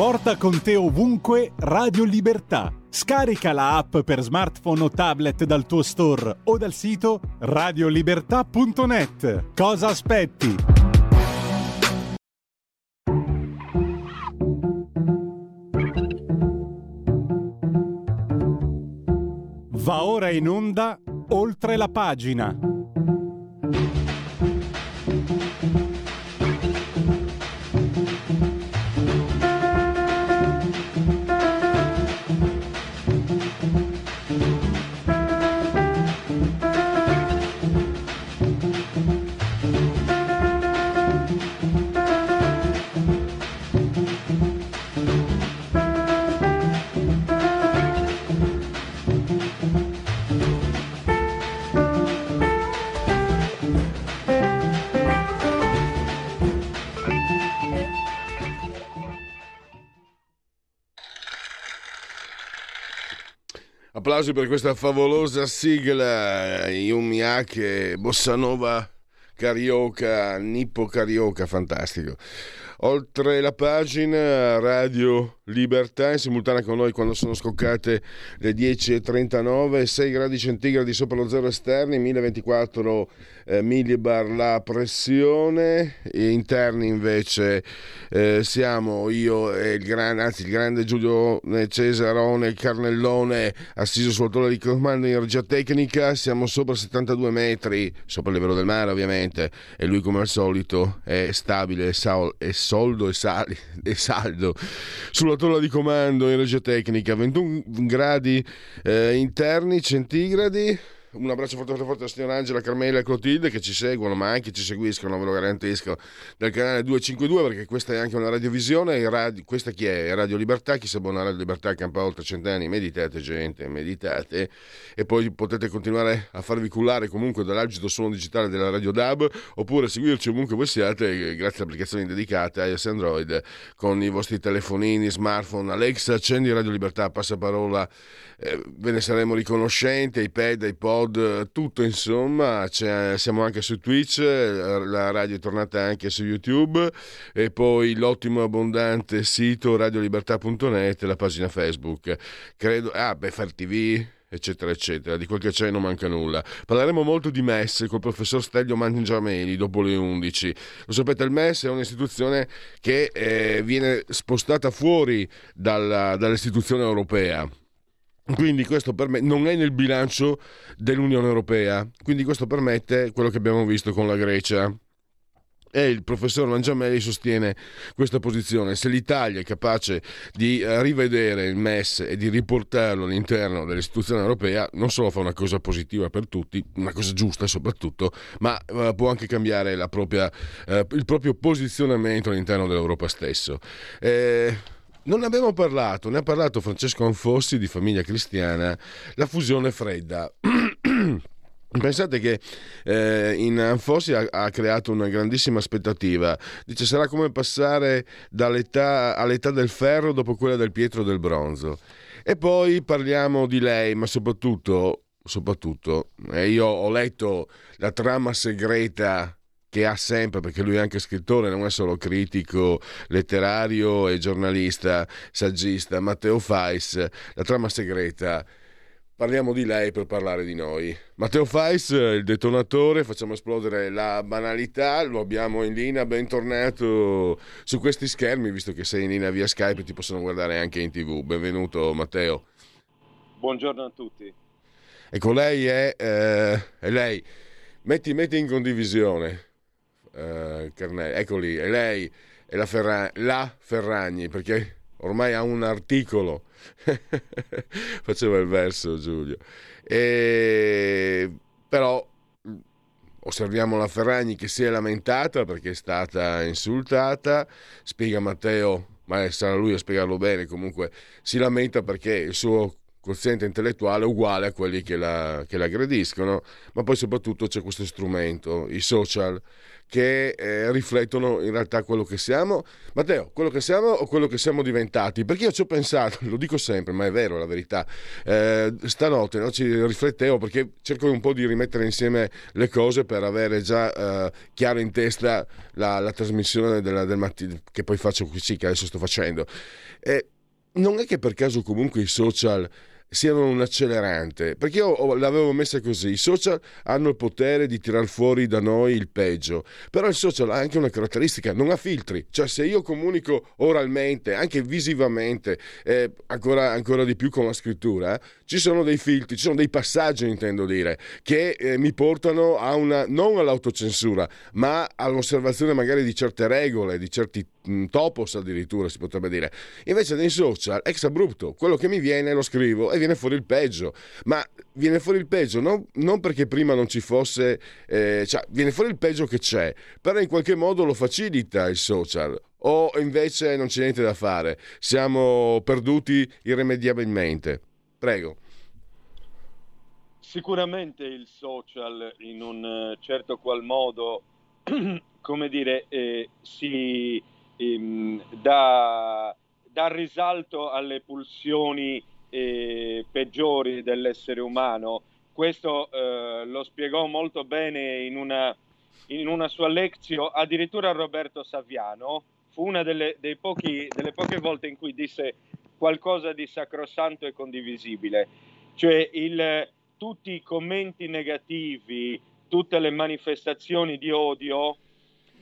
Porta con te ovunque Radio Libertà. Scarica la app per smartphone o tablet dal tuo store o dal sito radiolibertà.net. Cosa aspetti? Va ora in onda oltre la pagina. Applausi per questa favolosa sigla Yumiake Bossa Nova Carioca, Nippo Carioca, fantastico. Oltre la pagina Radio Libertà in simultanea con noi quando sono scoccate le 10.39, 6 gradi centigradi sopra lo zero esterni, 1024 eh, millibar la pressione, interni invece eh, siamo io e il grande, anzi il grande Giulio Cesarone Carnellone assiso sul torre di comando in regia tecnica, siamo sopra 72 metri, sopra il livello del mare ovviamente, e lui come al solito è stabile, è, sal- è soldo e, sali- saldo. Sulla torre di comando in regia tecnica, 21 gradi eh, interni centigradi un abbraccio forte forte forte a signor Angela, Carmela e Clotilde che ci seguono, ma anche ci seguiscono, ve lo garantisco, dal canale 252 perché questa è anche una radiovisione. Radio, questa chi è? Radio Libertà. Chi sa buona Radio Libertà campa oltre cent'anni. Meditate, gente, meditate. E poi potete continuare a farvi cullare comunque dall'agito suono digitale della Radio DAB oppure seguirci ovunque voi siate grazie a applicazioni dedicate iOS Android con i vostri telefonini, smartphone. Alexa, accendi Radio Libertà, passaparola eh, ve ne saremo riconoscenti, iPad, iPod, tutto insomma, C'è, siamo anche su Twitch, la radio è tornata anche su YouTube e poi l'ottimo abbondante sito radiolibertà.net e la pagina Facebook. Credo, ah, beh, TV, eccetera, eccetera. Di quel che c'è non manca nulla. Parleremo molto di MES col professor Stelio Mangiameli dopo le 11. Lo sapete, il MES è un'istituzione che eh, viene spostata fuori dalla, dall'istituzione europea quindi questo permette, non è nel bilancio dell'Unione Europea, quindi questo permette quello che abbiamo visto con la Grecia. E il professor Mangiamelli sostiene questa posizione. Se l'Italia è capace di eh, rivedere il MES e di riportarlo all'interno dell'istituzione europea, non solo fa una cosa positiva per tutti, una cosa giusta soprattutto, ma uh, può anche cambiare propria, uh, il proprio posizionamento all'interno dell'Europa stesso. Eh, non abbiamo parlato, ne ha parlato Francesco Anfossi di Famiglia Cristiana, la fusione fredda. Pensate che eh, in Anfossi ha, ha, creato una grandissima aspettativa. Dice sarà come passare dall'età all'età del ferro dopo quella del pietro del bronzo. E poi parliamo di lei, ma soprattutto, soprattutto eh, io ho letto la trama segreta che ha sempre, perché lui è anche scrittore, non è solo critico letterario e giornalista, saggista, Matteo Fais, la trama segreta. Parliamo di lei per parlare di noi. Matteo Fais, il detonatore, facciamo esplodere la banalità, lo abbiamo in linea, bentornato su questi schermi, visto che sei in linea via Skype ti possono guardare anche in tv. Benvenuto Matteo. Buongiorno a tutti. Ecco, lei è, eh, è lei. Metti, metti in condivisione eh, Carnelli. Eccoli, è lei, è la, Ferra- la Ferragni, perché ormai ha un articolo. Faceva il verso Giulio. E... Però osserviamo la Ferragni che si è lamentata perché è stata insultata. Spiega Matteo, ma sarà lui a spiegarlo bene, comunque si lamenta perché il suo quoziente intellettuale uguale a quelli che la, che la aggrediscono, ma poi soprattutto c'è questo strumento, i social, che eh, riflettono in realtà quello che siamo. Matteo, quello che siamo o quello che siamo diventati? Perché io ci ho pensato, lo dico sempre, ma è vero la verità. Eh, stanotte no, ci riflettevo perché cerco un po' di rimettere insieme le cose per avere già eh, chiaro in testa la, la trasmissione della, del mattino, che poi faccio qui, sì, che adesso sto facendo. non è che per caso comunque i social siano un accelerante, perché io l'avevo messa così, i social hanno il potere di tirar fuori da noi il peggio, però il social ha anche una caratteristica, non ha filtri, cioè se io comunico oralmente, anche visivamente, eh, ancora, ancora, di più con la scrittura, eh, ci sono dei filtri, ci sono dei passaggi, intendo dire, che eh, mi portano a una, non all'autocensura, ma all'osservazione magari di certe regole, di certi topos addirittura si potrebbe dire. Invece nei social, ex abrupto, quello che mi viene lo scrivo e viene fuori il peggio, ma viene fuori il peggio non, non perché prima non ci fosse, eh, cioè viene fuori il peggio che c'è, però in qualche modo lo facilita il social o invece non c'è niente da fare, siamo perduti irrimediabilmente. Prego. Sicuramente il social in un eh, certo qual modo, come dire, eh, si eh, dà, dà risalto alle pulsioni eh, peggiori dell'essere umano. Questo eh, lo spiegò molto bene in una, in una sua lezione, addirittura Roberto Saviano. Fu una delle, pochi, delle poche volte in cui disse qualcosa di sacrosanto e condivisibile. Cioè il, tutti i commenti negativi, tutte le manifestazioni di odio,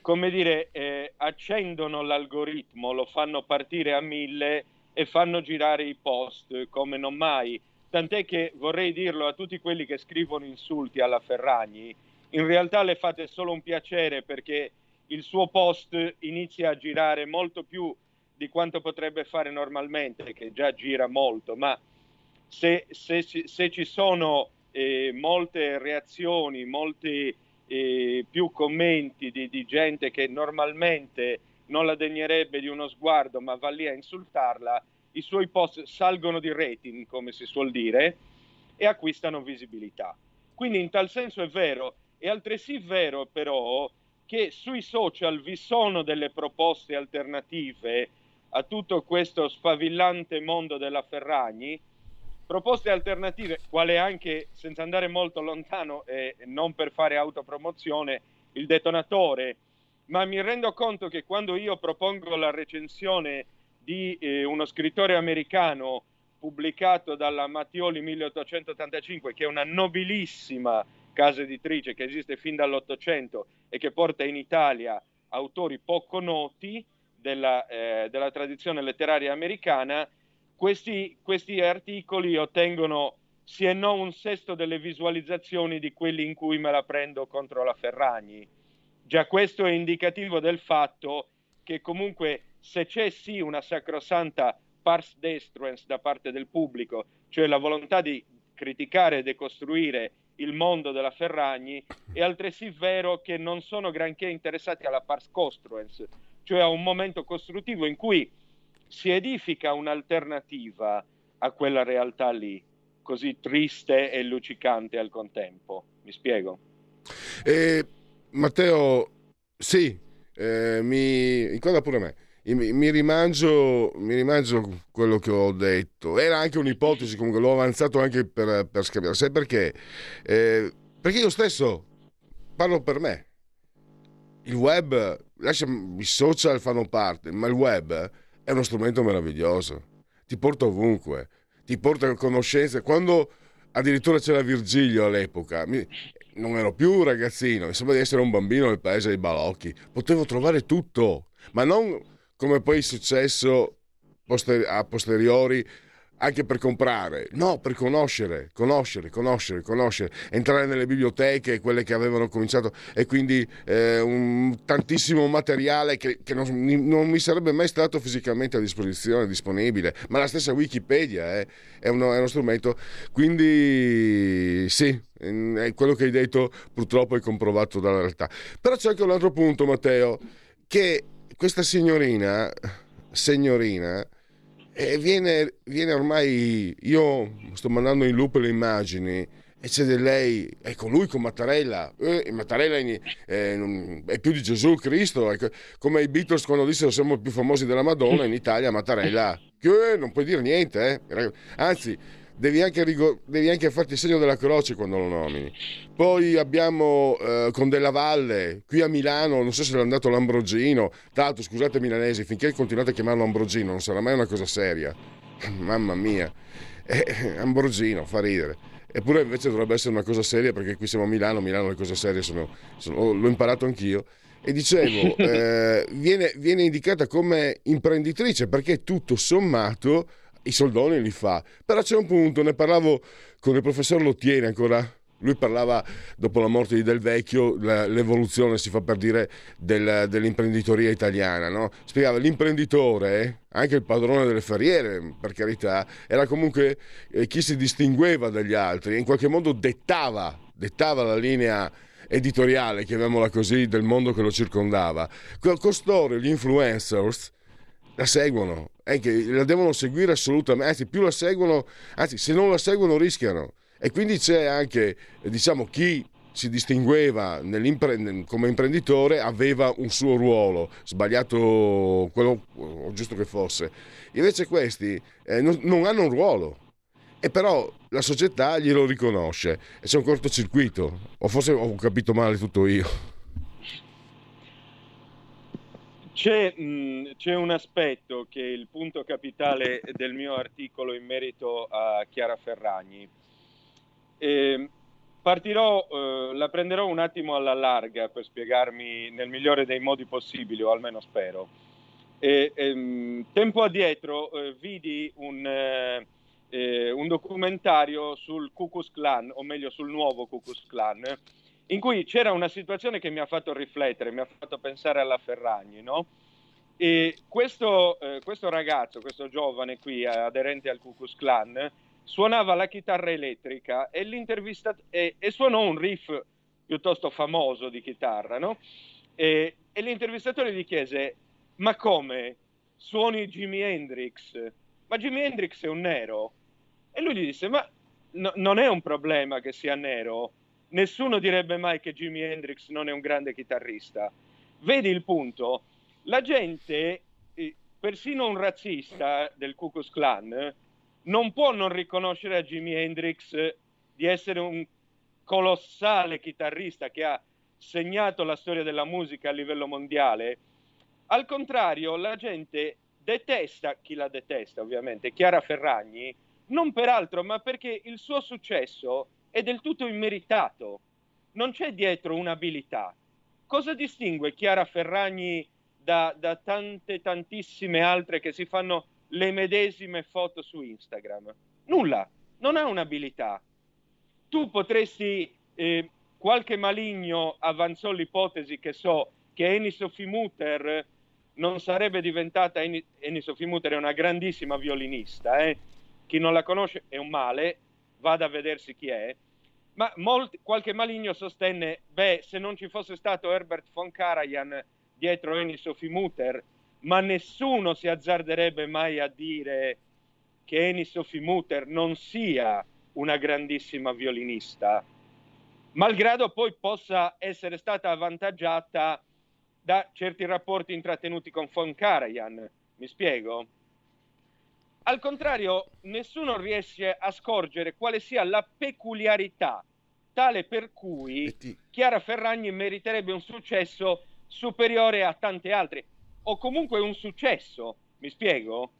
come dire, eh, accendono l'algoritmo, lo fanno partire a mille e fanno girare i post come non mai. Tant'è che vorrei dirlo a tutti quelli che scrivono insulti alla Ferragni, in realtà le fate solo un piacere perché il suo post inizia a girare molto più di quanto potrebbe fare normalmente, che già gira molto, ma se, se, se ci sono eh, molte reazioni, molti eh, più commenti di, di gente che normalmente non la degnerebbe di uno sguardo, ma va lì a insultarla, i suoi post salgono di rating, come si suol dire, e acquistano visibilità. Quindi in tal senso è vero, è altresì vero però che sui social vi sono delle proposte alternative a tutto questo sfavillante mondo della Ferragni, proposte alternative, quale anche, senza andare molto lontano e non per fare autopromozione, il detonatore, ma mi rendo conto che quando io propongo la recensione di eh, uno scrittore americano pubblicato dalla Mattioli 1885, che è una nobilissima casa editrice che esiste fin dall'Ottocento e che porta in Italia autori poco noti della, eh, della tradizione letteraria americana, questi, questi articoli ottengono sì e no un sesto delle visualizzazioni di quelli in cui me la prendo contro la Ferragni. Già questo è indicativo del fatto che comunque se c'è sì una sacrosanta pars destruens da parte del pubblico, cioè la volontà di criticare e decostruire il mondo della Ferragni, è altresì vero che non sono granché interessati alla pars construens, cioè a un momento costruttivo in cui si edifica un'alternativa a quella realtà lì, così triste e luccicante al contempo. Mi spiego? Eh, Matteo, sì, eh, mi inquadra pure me. Mi, mi, rimangio, mi rimangio quello che ho detto. Era anche un'ipotesi, comunque l'ho avanzato anche per, per scambiare. Sai perché? Eh, perché io stesso parlo per me. Il web, lascia, i social fanno parte, ma il web è uno strumento meraviglioso. Ti porta ovunque, ti porta a conoscenze. Quando addirittura c'era Virgilio all'epoca, non ero più un ragazzino, mi sembra di essere un bambino nel paese dei balocchi. Potevo trovare tutto, ma non come poi è successo a posteriori anche per comprare, no, per conoscere, conoscere, conoscere, conoscere, entrare nelle biblioteche, quelle che avevano cominciato, e quindi eh, un, tantissimo materiale che, che non, non, mi sarebbe mai stato fisicamente a disposizione, disponibile, ma la stessa Wikipedia eh, è, uno, è, uno, strumento, quindi sì, è quello che hai detto purtroppo è comprovato dalla realtà. Però c'è anche un altro punto, Matteo, che questa signorina, signorina, E viene, viene ormai, io sto mandando in loop le immagini e c'è di lei, ecco lui con Mattarella, eh, Mattarella è, eh, è, più di Gesù Cristo, ecco, come i Beatles quando dissero siamo più famosi della Madonna, in Italia Mattarella, che non puoi dire niente, eh. anzi devi anche, rigor- devi anche, farti il segno della croce quando lo nomini. Poi abbiamo eh, con Della Valle, qui a Milano, non so se l'è andato l'Ambrogino, tra l'altro scusate milanesi, finché continuate a chiamarlo Ambrogino non sarà mai una cosa seria, mamma mia, eh, Ambrogino fa ridere. Eppure invece dovrebbe essere una cosa seria perché qui siamo a Milano, Milano le cose serie sono, sono l'ho imparato anch'io. E dicevo, eh, viene, viene indicata come imprenditrice perché tutto sommato i soldoni li fa. Però c'è un punto, ne parlavo con il professor Lottieri ancora lui parlava dopo la morte di Del Vecchio, l'evoluzione si fa per dire del, dell'imprenditoria italiana. No? Spiegava l'imprenditore, anche il padrone delle ferriere, per carità, era comunque eh, chi si distingueva dagli altri e in qualche modo dettava, dettava la linea editoriale, chiamiamola così, del mondo che lo circondava. Costoro, gli influencers, la seguono, la devono seguire assolutamente, anzi più la seguono, anzi se non la seguono rischiano e quindi c'è anche, diciamo, chi si distingueva come imprenditore aveva un suo ruolo, sbagliato quello giusto che fosse. Invece questi eh, non, non, hanno un ruolo. E però la società glielo riconosce e c'è un cortocircuito, o forse ho capito male tutto io. C'è, mh, c'è, un aspetto che è il punto capitale del mio articolo in merito a Chiara Ferragni. E partirò, eh, la prenderò un attimo alla larga per spiegarmi nel migliore dei modi possibili, o almeno spero. E, ehm, tempo addietro eh, vidi un, eh, eh un, documentario sul Ku Klux o meglio sul nuovo Ku Klux Klan, in cui c'era una situazione che mi ha fatto riflettere, mi ha fatto pensare alla Ferragni, no? E questo, eh, questo ragazzo, questo giovane qui, aderente al Ku Klux Klan, suonava la chitarra elettrica e, e, e suonò un riff piuttosto famoso di chitarra, no? E, e, l'intervistatore gli chiese, ma come? Suoni Jimi Hendrix? Ma Jimi Hendrix è un nero? E lui gli disse, ma no, non è un problema che sia nero, nessuno direbbe mai che Jimi Hendrix non è un grande chitarrista. Vedi il punto? La gente, eh, persino un razzista del Ku Klux Klan, non può non riconoscere a Jimi Hendrix di essere un colossale chitarrista che ha segnato la storia della musica a livello mondiale. Al contrario, la gente detesta chi la detesta, ovviamente, Chiara Ferragni, non per altro, ma perché il suo successo è del tutto immeritato. Non c'è dietro un'abilità. Cosa distingue Chiara Ferragni da, da tante, tantissime altre che si fanno le medesime foto su Instagram. Nulla, non ha un'abilità. Tu potresti, eh, qualche maligno avanzò l'ipotesi che so che Eni Sofimuter non sarebbe diventata, Eni, Eni Sofimuter è una grandissima violinista, eh? chi non la conosce è un male, vada a vedersi chi è, ma molti, qualche maligno sostenne, beh, se non ci fosse stato Herbert von Karajan dietro Eni Sofimuter, ma nessuno si azzarderebbe mai a dire che Eni Sofimuter non sia una grandissima violinista, malgrado poi possa essere stata avvantaggiata da certi rapporti intrattenuti con von Karajan. Mi spiego? Al contrario, nessuno riesce a scorgere quale sia la peculiarità tale per cui Chiara Ferragni meriterebbe un successo superiore a tante altre o comunque un successo, mi spiego?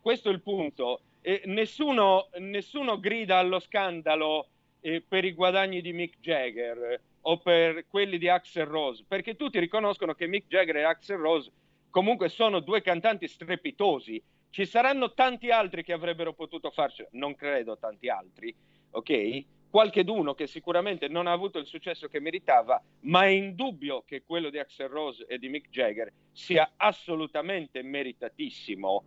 Questo è il punto. Eh, nessuno, nessuno, grida allo scandalo eh, per i guadagni di Mick Jagger o per quelli di Axel Rose, perché tutti riconoscono che Mick Jagger e Axel Rose comunque sono due cantanti strepitosi. Ci saranno tanti altri che avrebbero potuto farcelo, non credo tanti altri, ok? qualcheduno che sicuramente non ha avuto il successo che meritava, ma è indubbio che quello di Axel Rose e di Mick Jagger sia assolutamente meritatissimo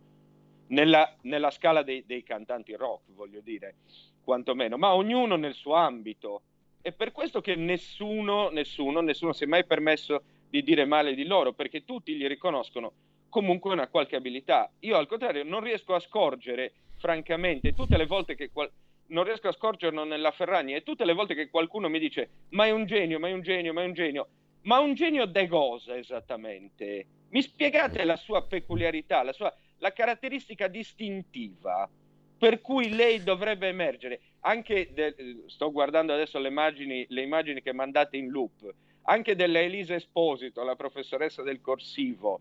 nella, nella scala dei, dei, cantanti rock, voglio dire, quantomeno, ma ognuno nel suo ambito. È per questo che nessuno, nessuno, nessuno si è mai permesso di dire male di loro, perché tutti li riconoscono comunque una qualche abilità. Io al contrario non riesco a scorgere, francamente, tutte le volte che... Qual- non riesco a scorgerlo nella Ferragni e tutte le volte che qualcuno mi dice ma è un genio, ma è un genio, ma è un genio, ma un genio de cosa esattamente? Mi spiegate la sua peculiarità, la, sua, la caratteristica distintiva per cui lei dovrebbe emergere? Anche de, sto guardando adesso le immagini, le immagini che mandate in loop, anche della Elisa Esposito, la professoressa del corsivo,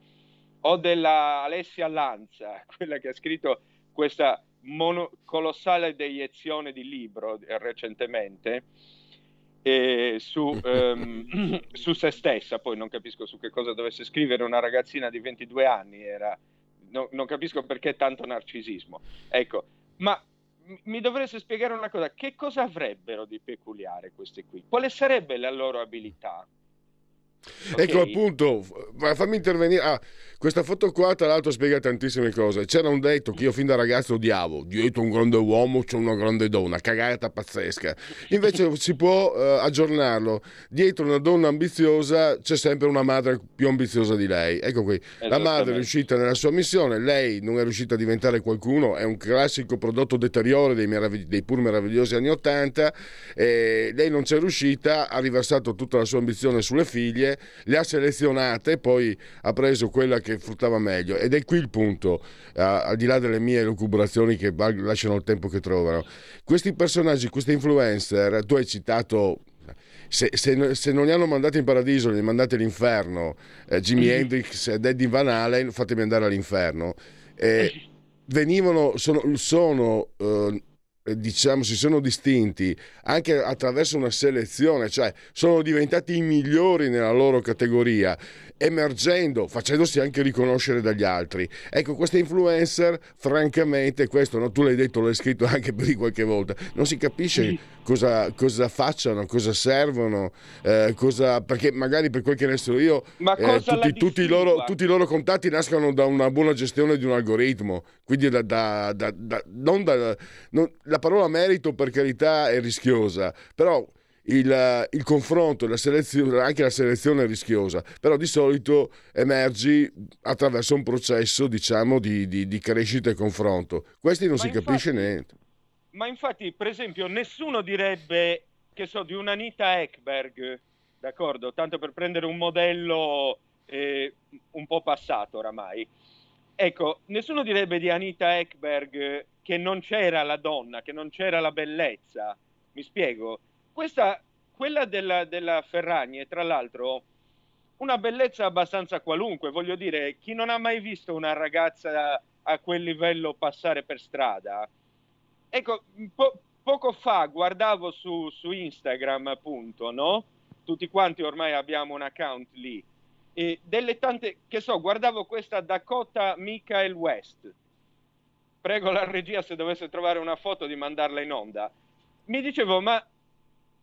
o della Alessia Lanza, quella che ha scritto questa mono, colossale deiezione di libro eh, recentemente eh, su, um, su, se stessa, poi non capisco su che cosa dovesse scrivere una ragazzina di 22 anni, era, no, non capisco perché tanto narcisismo. Ecco, ma mi dovreste spiegare una cosa, che cosa avrebbero di peculiare questi qui? Quale sarebbe la loro abilità? Okay. Ecco appunto, fammi intervenire. Ah, questa foto qua, tra l'altro, spiega tantissime cose. C'era un detto che io fin da ragazzo odiavo: dietro un grande uomo c'è una grande donna, cagata pazzesca. Invece si può uh, aggiornarlo: dietro una donna ambiziosa c'è sempre una madre più ambiziosa di lei. Ecco qui, la madre è riuscita nella sua missione, lei non è riuscita a diventare qualcuno, è un classico prodotto deteriore dei, meravigli- dei pur meravigliosi anni Ottanta. lei non c'è riuscita, ha riversato tutta la sua ambizione sulle figlie le ha selezionate, poi ha preso quella che fruttava meglio. Ed è qui il punto, uh, al di là delle mie lucubrazioni che lasciano il tempo che trovano. Questi personaggi, questi influencer, tu hai citato se, se, se, non li hanno mandati in paradiso, li mandate all'inferno, eh, Jimi mm-hmm. Hendrix ed Eddie Van Halen, fatemi andare all'inferno. Eh, venivano, sono, sono eh, diciamo, si sono distinti anche attraverso una selezione, cioè sono diventati i migliori nella loro categoria emergendo, facendosi anche riconoscere dagli altri. Ecco, questi influencer, francamente, questo no? tu l'hai detto, l'hai scritto anche per di qualche volta, non si capisce cosa, cosa facciano, cosa servono, eh, cosa, perché magari per quel che ne so io, eh, tutti, tutti, i loro, tutti, i loro, contatti nascono da una buona gestione di un algoritmo, quindi da, da, da, non da, non, la parola merito per carità è rischiosa, però il, il confronto, la anche la selezione è rischiosa, però di solito emergi attraverso un processo diciamo, di, di, di crescita e confronto. Questi non ma si infatti, capisce niente. Ma infatti, per esempio, nessuno direbbe che so di un'Anita Ekberg, d'accordo? Tanto per prendere un modello eh, un po' passato oramai. Ecco, nessuno direbbe di Anita Ekberg che non c'era la donna, che non c'era la bellezza. Mi spiego? Questa, quella della, della Ferragni è tra l'altro una bellezza abbastanza qualunque, voglio dire, chi non ha mai visto una ragazza a quel livello passare per strada? Ecco, po- poco fa guardavo su, su, Instagram, appunto, no? Tutti quanti ormai abbiamo un account lì. E delle tante, che so, guardavo questa Dakota Michael West. Prego la regia se dovesse trovare una foto di mandarla in onda. Mi dicevo, ma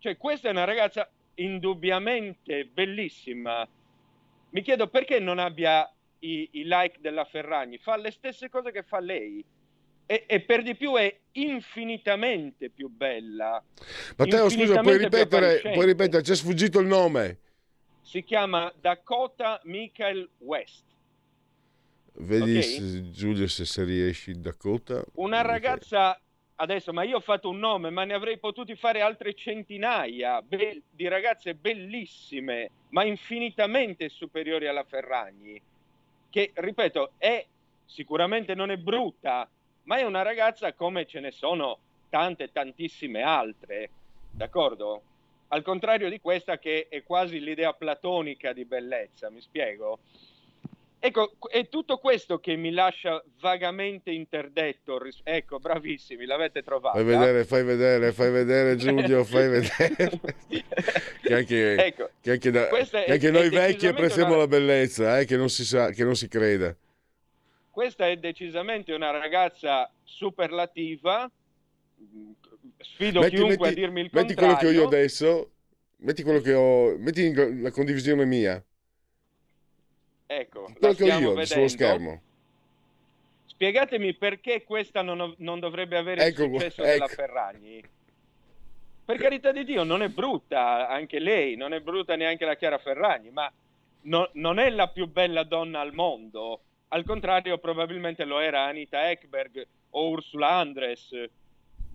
cioè, questa è una ragazza indubbiamente bellissima. Mi chiedo perché non abbia i, i like della Ferragni. Fa le stesse cose che fa lei. E, e, per di più è infinitamente più bella. Matteo, scusa, puoi ripetere, puoi ripetere, ci è sfuggito il nome. Si chiama Dakota Michael West. Vedi okay? se, Giulio se, se riesci Dakota. Una ragazza adesso, ma io ho fatto un nome, ma ne avrei potuti fare altre centinaia be- di ragazze bellissime, ma infinitamente superiori alla Ferragni, che, ripeto, è sicuramente non è brutta, ma è una ragazza come ce ne sono tante, tantissime altre, d'accordo? Al contrario di questa che è quasi l'idea platonica di bellezza, mi spiego? Ecco, è tutto questo che mi lascia vagamente interdetto. Ecco, bravissimi, l'avete trovato. Fai vedere, fai vedere, fai vedere Giulio, fai vedere. che anche, ecco, che anche, da, è, che anche noi vecchi apprezziamo una... la bellezza, eh, che, non si sa, che non si creda. Questa è decisamente una ragazza superlativa. Sfido metti, chiunque metti, a dirmi il metti contrario. Metti quello che ho io adesso, metti quello che ho, metti la condivisione mia. Ecco, quello che ho io sullo schermo. Spiegatemi perché questa non, non dovrebbe avere ecco, il successo ecco. della Ferragni. Per carità di Dio, non è brutta anche lei, non è brutta neanche la Chiara Ferragni, ma no, non è la più bella donna al mondo. Al contrario, probabilmente lo era Anita Ekberg o Ursula Andres.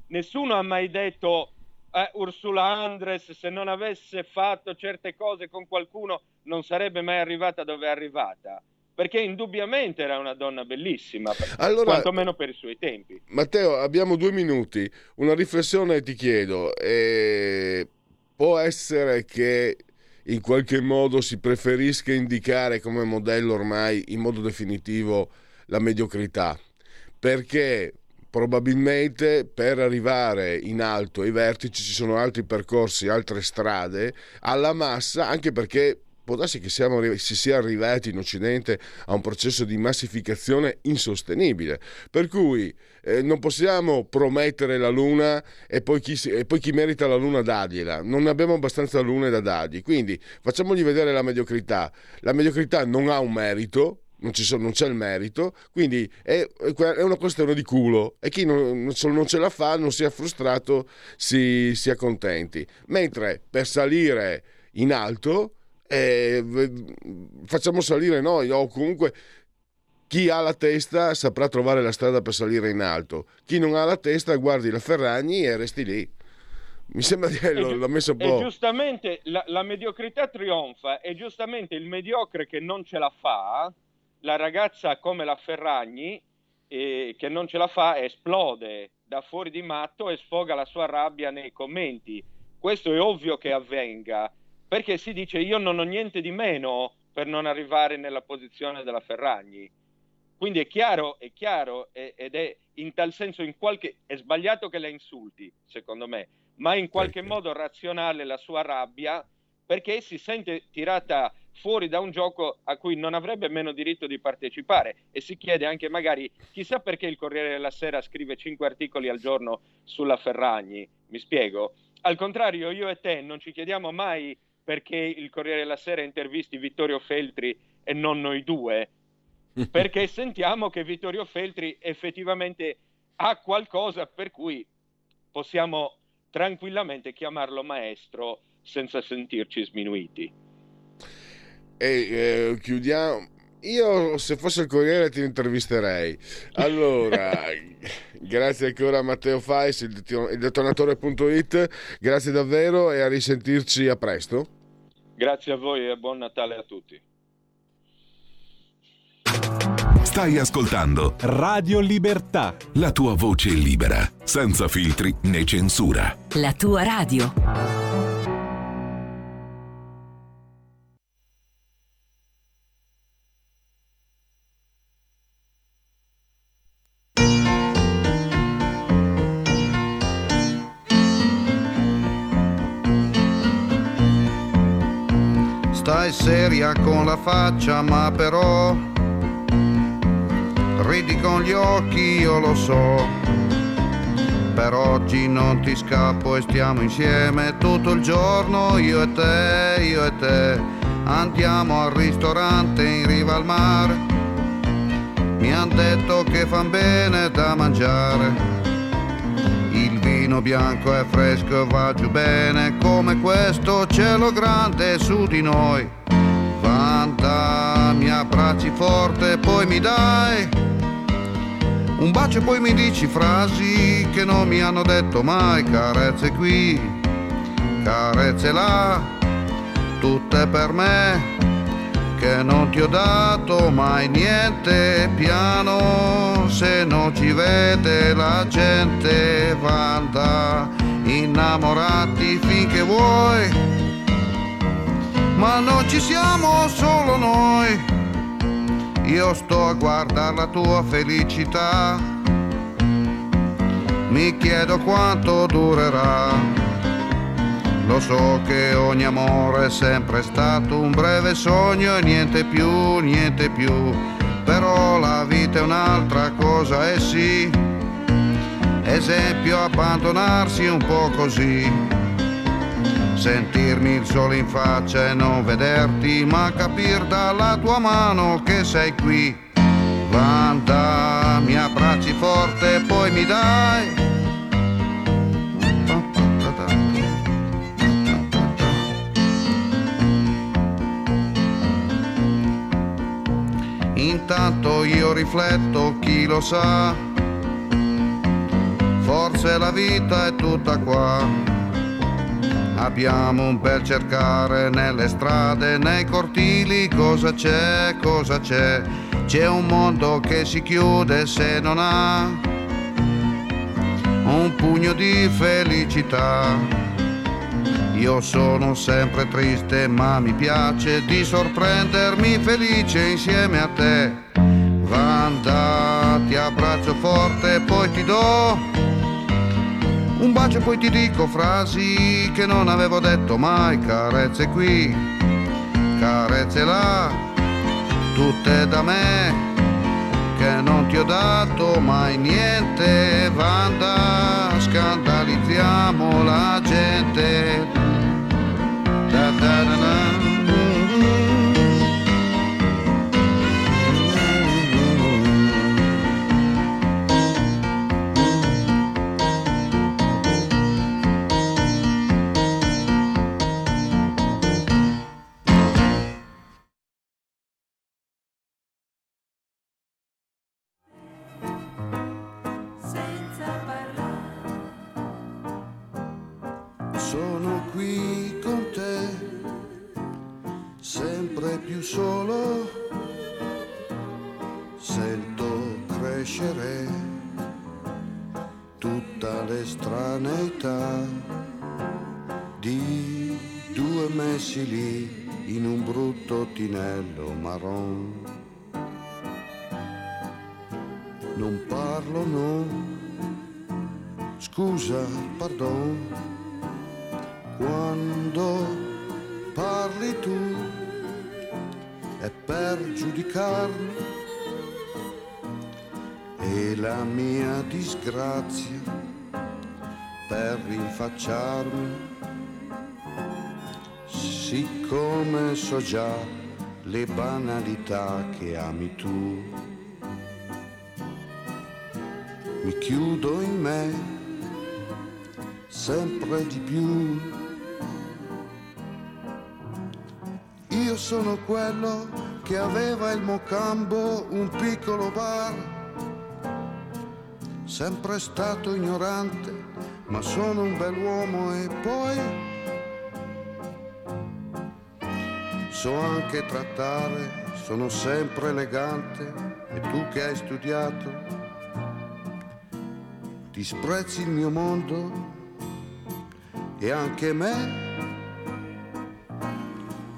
Nessuno ha mai detto eh, Ursula Andres se non avesse fatto certe cose con qualcuno non sarebbe mai arrivata dove è arrivata perché indubbiamente era una donna bellissima, allora, quantomeno per i suoi tempi. Matteo, abbiamo due minuti, una riflessione ti chiedo, eh, può essere che in qualche modo si preferisca indicare come modello ormai in modo definitivo la mediocrità, perché probabilmente per arrivare in alto ai vertici ci sono altri percorsi, altre strade, alla massa, anche perché può darsi che siamo, si sia arrivati in Occidente a un processo di massificazione insostenibile, per cui eh, non possiamo promettere la Luna e poi, chi, e poi chi merita la Luna dargliela, non abbiamo abbastanza Lune da dargli, quindi facciamogli vedere la mediocrità, la mediocrità non ha un merito, non, sono, non, c'è il merito, quindi è, è, una questione di culo. E chi non, non, ce la fa, non sia frustrato, si, si accontenti. Mentre per salire in alto facciamo salire noi o comunque chi ha la testa saprà trovare la strada per salire in alto, chi non ha la testa guardi la Ferragni e resti lì. Mi sembra di l'ho, l'ho messo un po'. E giustamente la, la mediocrità trionfa e giustamente il mediocre che non ce la fa la ragazza come la Ferragni eh, che non ce la fa esplode da fuori di matto e sfoga la sua rabbia nei commenti. Questo è ovvio che avvenga perché si dice io non ho niente di meno per non arrivare nella posizione della Ferragni. Quindi è chiaro, è chiaro ed è in tal senso in qualche, è sbagliato che la insulti, secondo me, ma in qualche perché? modo razionale la sua rabbia perché si sente tirata fuori da un gioco a cui non avrebbe meno diritto di partecipare e si chiede anche magari chissà perché il Corriere della Sera scrive cinque articoli al giorno sulla Ferragni, mi spiego. Al contrario, io e te non ci chiediamo mai perché il Corriere della Sera intervisti Vittorio Feltri e non noi due, perché sentiamo che Vittorio Feltri effettivamente ha qualcosa per cui possiamo tranquillamente chiamarlo maestro senza sentirci sminuiti. E eh, chiudiamo. Io se fosse il Corriere ti intervisterei. Allora, grazie ancora a Matteo Fais, il detonatore.it, grazie davvero e a risentirci a presto. Grazie a voi e buon Natale a tutti. Stai ascoltando Radio Libertà. La tua voce libera, senza filtri né censura. La tua radio. Seria con la faccia, ma però ridi con gli occhi, io lo so. Per oggi non ti scappo e stiamo insieme tutto il giorno, io e te, io e te. Andiamo al ristorante in riva al mare. Mi han detto che fan bene da mangiare vino bianco è fresco e va giù bene come questo cielo grande su di noi. Vanta, mi abbracci forte poi mi dai. Un bacio e poi mi dici frasi che non mi hanno detto mai, carezze qui, carezze là, tutte per me che non ti ho dato mai niente. Piano se non ci vede la gente vanta innamorati finché vuoi ma non ci siamo solo noi io sto a guardare la tua felicità mi chiedo quanto durerà lo so che ogni amore è sempre stato un breve sogno e niente più, niente più. Però la vita è un'altra cosa e sì. Esempio abbandonarsi un po' così. Sentirmi il sole in faccia e non vederti, ma capir dalla tua mano che sei qui. Vanta, mi abbracci forte e poi mi dai Intanto io rifletto, chi lo sa. Forse la vita è tutta qua. Abbiamo un bel cercare nelle strade, nei cortili, cosa c'è, cosa c'è. C'è un mondo che si chiude se non ha un pugno di felicità. Io sono sempre triste ma mi piace di sorprendermi felice insieme a te. Vanda, ti abbraccio forte poi ti do un bacio e poi ti dico frasi che non avevo detto mai. Carezze qui, carezze là, tutte da me che non ti ho dato mai niente. Vanda, scandalizziamo la gente qui con te, sempre più solo, sento crescere tutta l'estraneità di due messi lì in un brutto tinello marron. Non parlo, no, scusa, pardon disgrazia per rinfacciarmi, siccome so già le banalità che ami tu. Mi chiudo in me sempre di più. Io sono quello che aveva il mocambo, un piccolo bar. Sempre stato ignorante, ma sono un bell'uomo e poi so anche trattare, sono sempre elegante. E tu che hai studiato disprezzi il mio mondo e anche me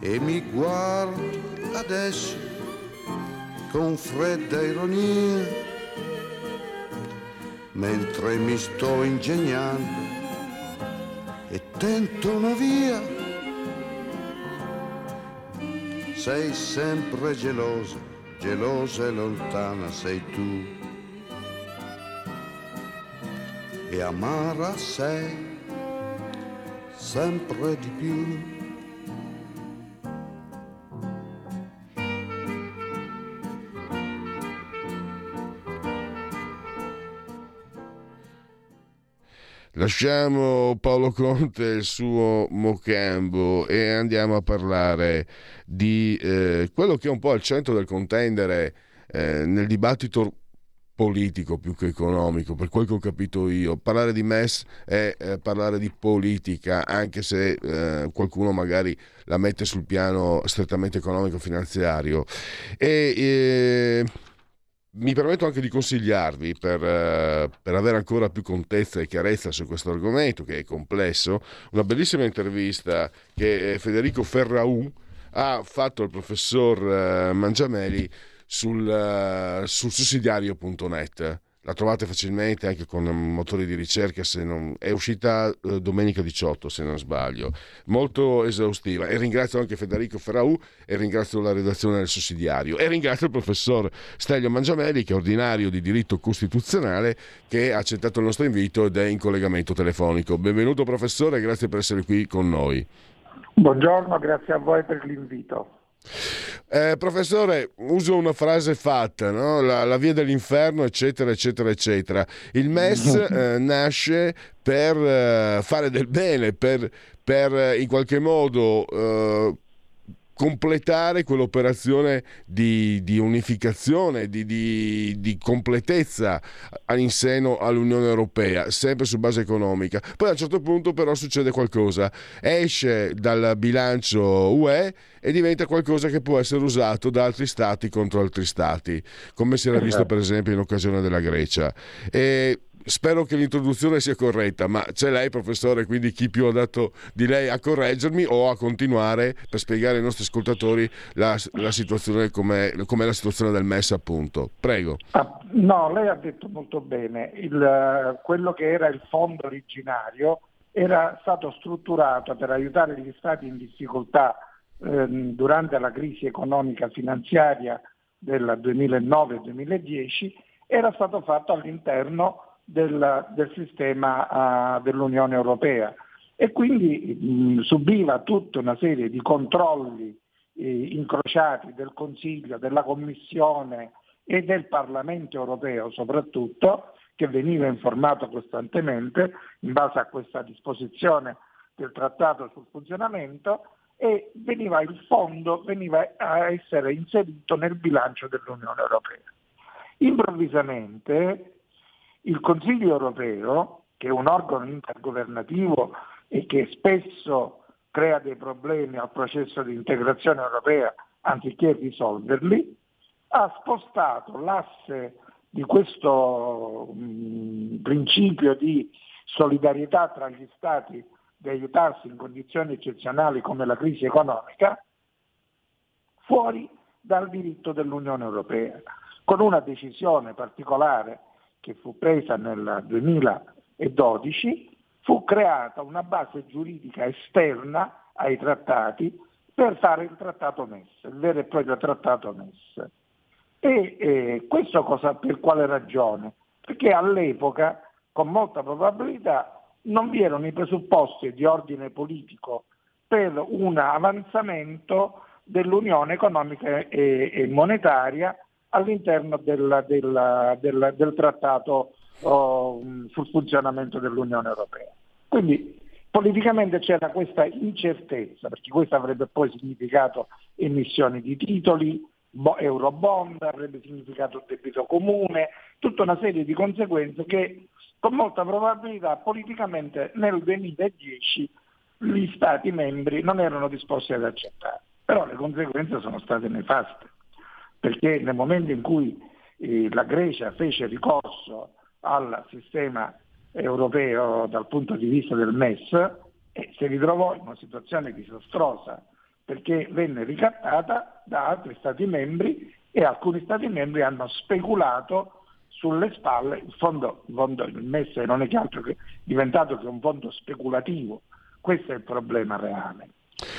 e mi guardi adesso con fredda ironia mentre mi sto ingegnando e tento una via. Sei sempre gelosa, gelosa e lontana sei tu. E amara sei sempre di più. Lasciamo Paolo Conte e il suo Mocambo e andiamo a parlare di eh, quello che è un po' al centro del contendere eh, nel dibattito politico più che economico, per quel che ho capito io. Parlare di MES è eh, parlare di politica, anche se eh, qualcuno magari la mette sul piano strettamente economico-finanziario. E eh, mi permetto anche di consigliarvi, per, uh, per, avere ancora più contezza e chiarezza su questo argomento, che è complesso, una bellissima intervista che eh, Federico Ferraù ha fatto al professor uh, Mangiameli sul, sul sussidiario.net la trovate facilmente anche con motori di ricerca, non... è uscita eh, domenica 18 se non sbaglio, molto esaustiva e ringrazio anche Federico Ferraù e ringrazio la redazione del sussidiario e ringrazio il professor Stelio Mangiamelli che è ordinario di diritto costituzionale che ha accettato il nostro invito ed è in collegamento telefonico. Benvenuto professore, grazie per essere qui con noi. Buongiorno, grazie a voi per l'invito. Eh, professore, uso una frase fatta, no? la, la, via dell'inferno, eccetera, eccetera, eccetera. Il MES eh, nasce per eh, fare del bene, per, per eh, in qualche modo eh, completare quell'operazione di, di unificazione, di, di, di, completezza in seno all'Unione Europea, sempre su base economica. Poi a un certo punto però succede qualcosa, esce dal bilancio UE e diventa qualcosa che può essere usato da altri stati contro altri stati, come si era visto per esempio in occasione della Grecia. E spero che l'introduzione sia corretta, ma c'è lei professore, quindi chi più adatto di lei a correggermi o a continuare per spiegare ai nostri ascoltatori la, la situazione com'è, la situazione del MES appunto. Prego. Ah, no, lei ha detto molto bene, il, quello che era il fondo originario era stato strutturato per aiutare gli stati in difficoltà eh, durante la crisi economica finanziaria del 2009-2010, era stato fatto all'interno del, del sistema uh, dell'Unione Europea e quindi mh, subiva tutta una serie di controlli eh, incrociati del Consiglio, della Commissione e del Parlamento Europeo soprattutto, che veniva informato costantemente in base a questa disposizione del trattato sul funzionamento e veniva, il fondo veniva a essere inserito nel bilancio dell'Unione Europea. Improvvisamente il Consiglio europeo, che è un organo intergovernativo e che spesso crea dei problemi al processo di integrazione europea anziché risolverli, ha spostato l'asse di questo principio di solidarietà tra gli Stati di aiutarsi in condizioni eccezionali come la crisi economica fuori dal diritto dell'Unione Europea, con una decisione particolare che fu presa nel 2012, fu creata una base giuridica esterna ai trattati per fare il trattato MES, il vero e proprio trattato MES. E eh, questo cosa, per quale ragione? Perché all'epoca, con molta probabilità, non vi erano i presupposti di ordine politico per un avanzamento dell'unione economica e, e monetaria all'interno del, del, del, del trattato oh, sul funzionamento dell'Unione Europea. Quindi politicamente c'era questa incertezza, perché questo avrebbe poi significato emissioni di titoli, eurobond, avrebbe significato debito comune, tutta una serie di conseguenze che con molta probabilità politicamente nel 2010 gli Stati membri non erano disposti ad accettare. Però le conseguenze sono state nefaste perché nel momento in cui eh, la Grecia fece ricorso al sistema europeo dal punto di vista del MES, eh, si ritrovò in una situazione disastrosa perché venne ricattata da altri Stati membri e alcuni Stati membri hanno speculato sulle spalle, il fondo, il, fondo, il MES non è che altro che diventato che un fondo speculativo, questo è il problema reale.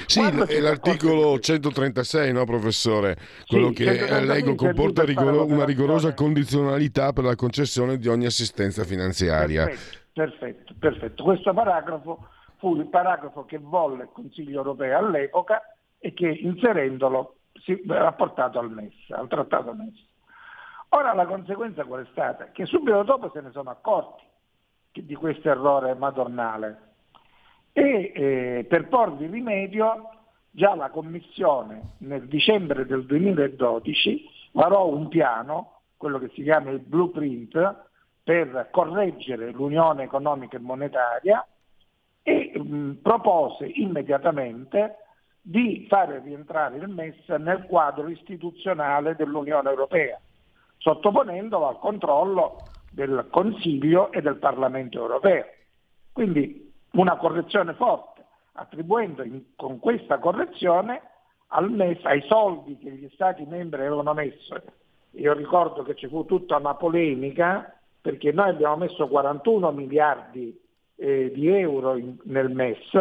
Sì, è l'articolo 136, no professore? Quello sì, che leggo comporta rigoro- una rigorosa condizionalità per la concessione di ogni assistenza finanziaria. Perfetto, perfetto, perfetto. Questo paragrafo fu il paragrafo che volle il Consiglio europeo all'epoca e che inserendolo si ha portato al MES, al trattato MES. Ora la conseguenza qual è stata? Che subito dopo se ne sono accorti di questo errore madornale e eh, per porvi rimedio già la Commissione nel dicembre del 2012 varò un piano, quello che si chiama il blueprint, per correggere l'unione economica e monetaria e mh, propose immediatamente di fare rientrare il MES nel quadro istituzionale dell'Unione Europea, sottoponendolo al controllo del Consiglio e del Parlamento Europeo. Quindi una correzione forte, attribuendo in, con questa correzione al MES, ai soldi che gli Stati membri avevano messo. Io ricordo che ci fu tutta una polemica perché noi abbiamo messo 41 miliardi eh, di euro in, nel MES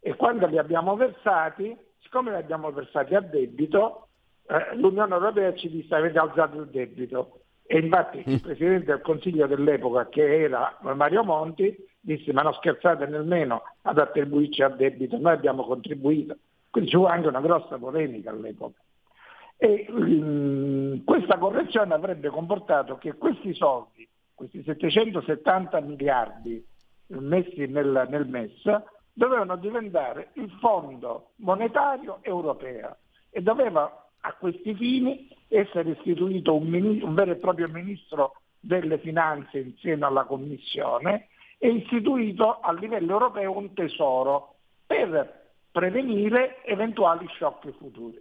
e quando li abbiamo versati, siccome li abbiamo versati a debito, eh, l'Unione Europea ci disse avete alzato il debito. E infatti il Presidente del Consiglio dell'epoca, che era Mario Monti, disse ma non scherzate nemmeno ad attribuirci a debito, noi abbiamo contribuito. Quindi ci fu anche una grossa polemica all'epoca. E um, questa correzione avrebbe comportato che questi soldi, questi 770 miliardi messi nel, nel MES, dovevano diventare il fondo monetario europeo e doveva a questi fini essere istituito un, ministro, un vero e proprio ministro delle finanze insieme alla Commissione e istituito a livello europeo un tesoro per prevenire eventuali shock futuri.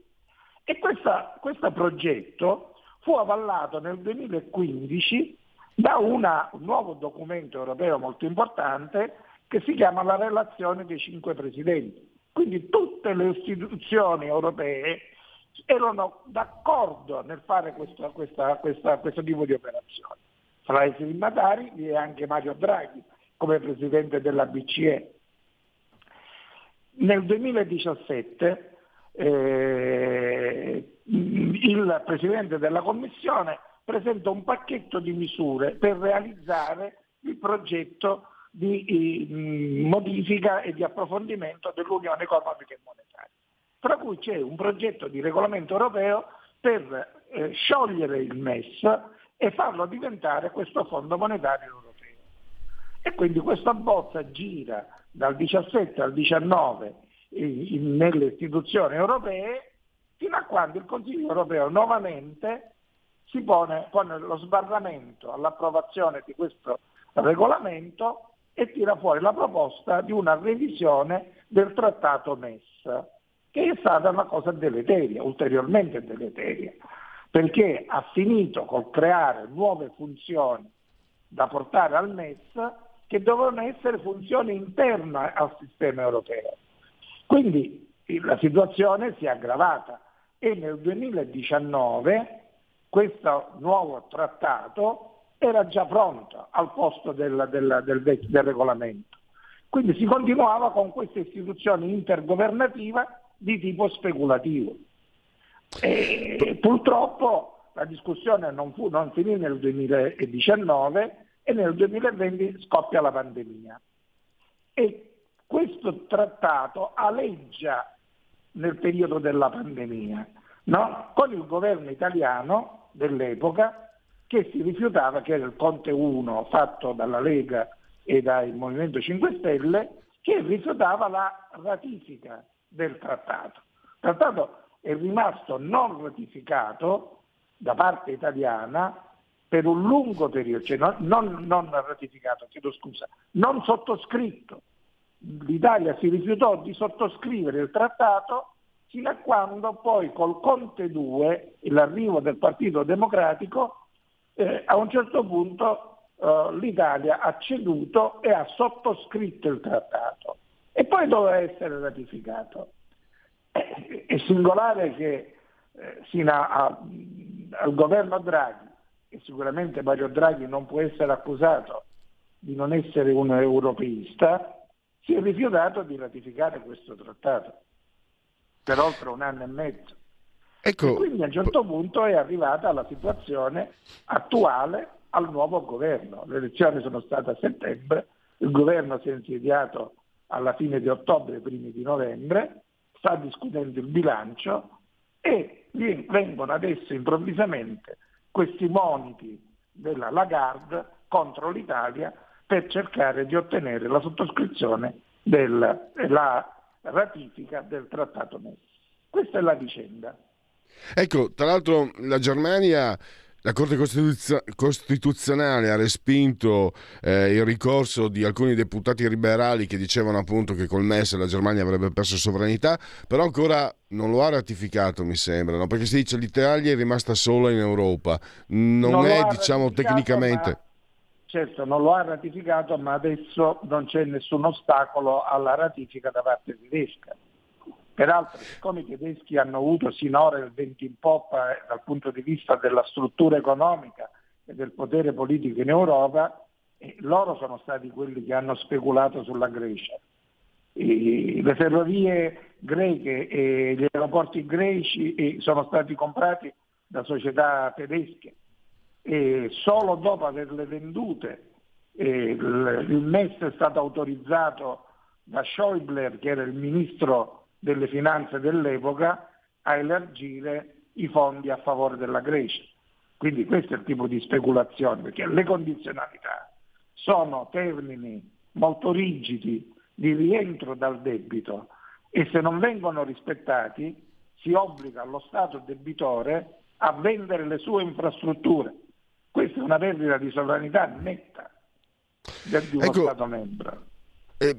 E questo progetto fu avallato nel 2015 da una, un nuovo documento europeo molto importante che si chiama la relazione dei cinque presidenti. Quindi tutte le istituzioni europee erano d'accordo nel fare questo, questa, questa, questo tipo di operazioni. Tra i firmatari vi è anche Mario Draghi come presidente della BCE. Nel 2017 eh, il presidente della Commissione presenta un pacchetto di misure per realizzare il progetto di eh, modifica e di approfondimento dell'Unione economica e monetaria, tra cui c'è un progetto di regolamento europeo per eh, sciogliere il MES e farlo diventare questo fondo monetario europeo. E quindi questa bozza gira dal 17 al 19 in, nelle istituzioni europee fino a quando il Consiglio europeo nuovamente si pone, pone lo sbarramento all'approvazione di questo regolamento e tira fuori la proposta di una revisione del trattato MES, che è stata una cosa deleteria, ulteriormente deleteria, perché ha finito col creare nuove funzioni da portare al MES che dovevano essere funzioni interne al sistema europeo. Quindi la situazione si è aggravata e nel 2019 questo nuovo trattato era già pronto al posto del, del, del, del regolamento. Quindi si continuava con questa istituzione intergovernativa di tipo speculativo. E purtroppo la discussione non, fu, non finì nel 2019 e nel 2020 scoppia la pandemia. E questo trattato aleggia nel periodo della pandemia, no? con il governo italiano dell'epoca che si rifiutava, che era il Conte 1 fatto dalla Lega e dal Movimento 5 Stelle, che rifiutava la ratifica del trattato. Il trattato è rimasto non ratificato da parte italiana per un lungo periodo, cioè non, non, non ratificato, chiedo scusa, non sottoscritto. L'Italia si rifiutò di sottoscrivere il trattato fino a quando poi col Conte 2, l'arrivo del Partito Democratico, eh, a un certo punto eh, l'Italia ha ceduto e ha sottoscritto il trattato e poi doveva essere ratificato. Eh, è singolare che eh, sino a, a, al governo Draghi, e sicuramente Mario Draghi non può essere accusato di non essere un europeista, si è rifiutato di ratificare questo trattato per oltre un anno e mezzo. Ecco, e quindi a un certo punto è arrivata la situazione attuale al nuovo governo. Le elezioni sono state a settembre, il governo si è insediato alla fine di ottobre, primi di novembre, sta discutendo il bilancio e vengono adesso improvvisamente questi moniti della Lagarde contro l'Italia per cercare di ottenere la sottoscrizione della ratifica del trattato MES. Questa è la vicenda. Ecco, tra l'altro la Germania la Corte Costituzionale ha respinto eh, il ricorso di alcuni deputati liberali che dicevano appunto che col MES la Germania avrebbe perso sovranità, però ancora non lo ha ratificato, mi sembra, no? perché si dice che l'Italia è rimasta sola in Europa. Non, non è, diciamo, tecnicamente. Ma, certo, non lo ha ratificato, ma adesso non c'è nessun ostacolo alla ratifica da parte tedesca. Peraltro, siccome i tedeschi hanno avuto sinora il vento in poppa eh, dal punto di vista della struttura economica e del potere politico in Europa, eh, loro sono stati quelli che hanno speculato sulla Grecia. E le ferrovie greche e gli aeroporti greci eh, sono stati comprati da società tedesche e solo dopo averle vendute eh, il, MES è stato autorizzato da Schäuble, che era il ministro delle finanze dell'epoca a elargire i fondi a favore della Grecia. Quindi questo è il tipo di speculazione, perché le condizionalità sono termini molto rigidi di rientro dal debito e se non vengono rispettati si obbliga lo Stato debitore a vendere le sue infrastrutture. Questa è una perdita di sovranità netta di uno ecco, Stato membro. Eh,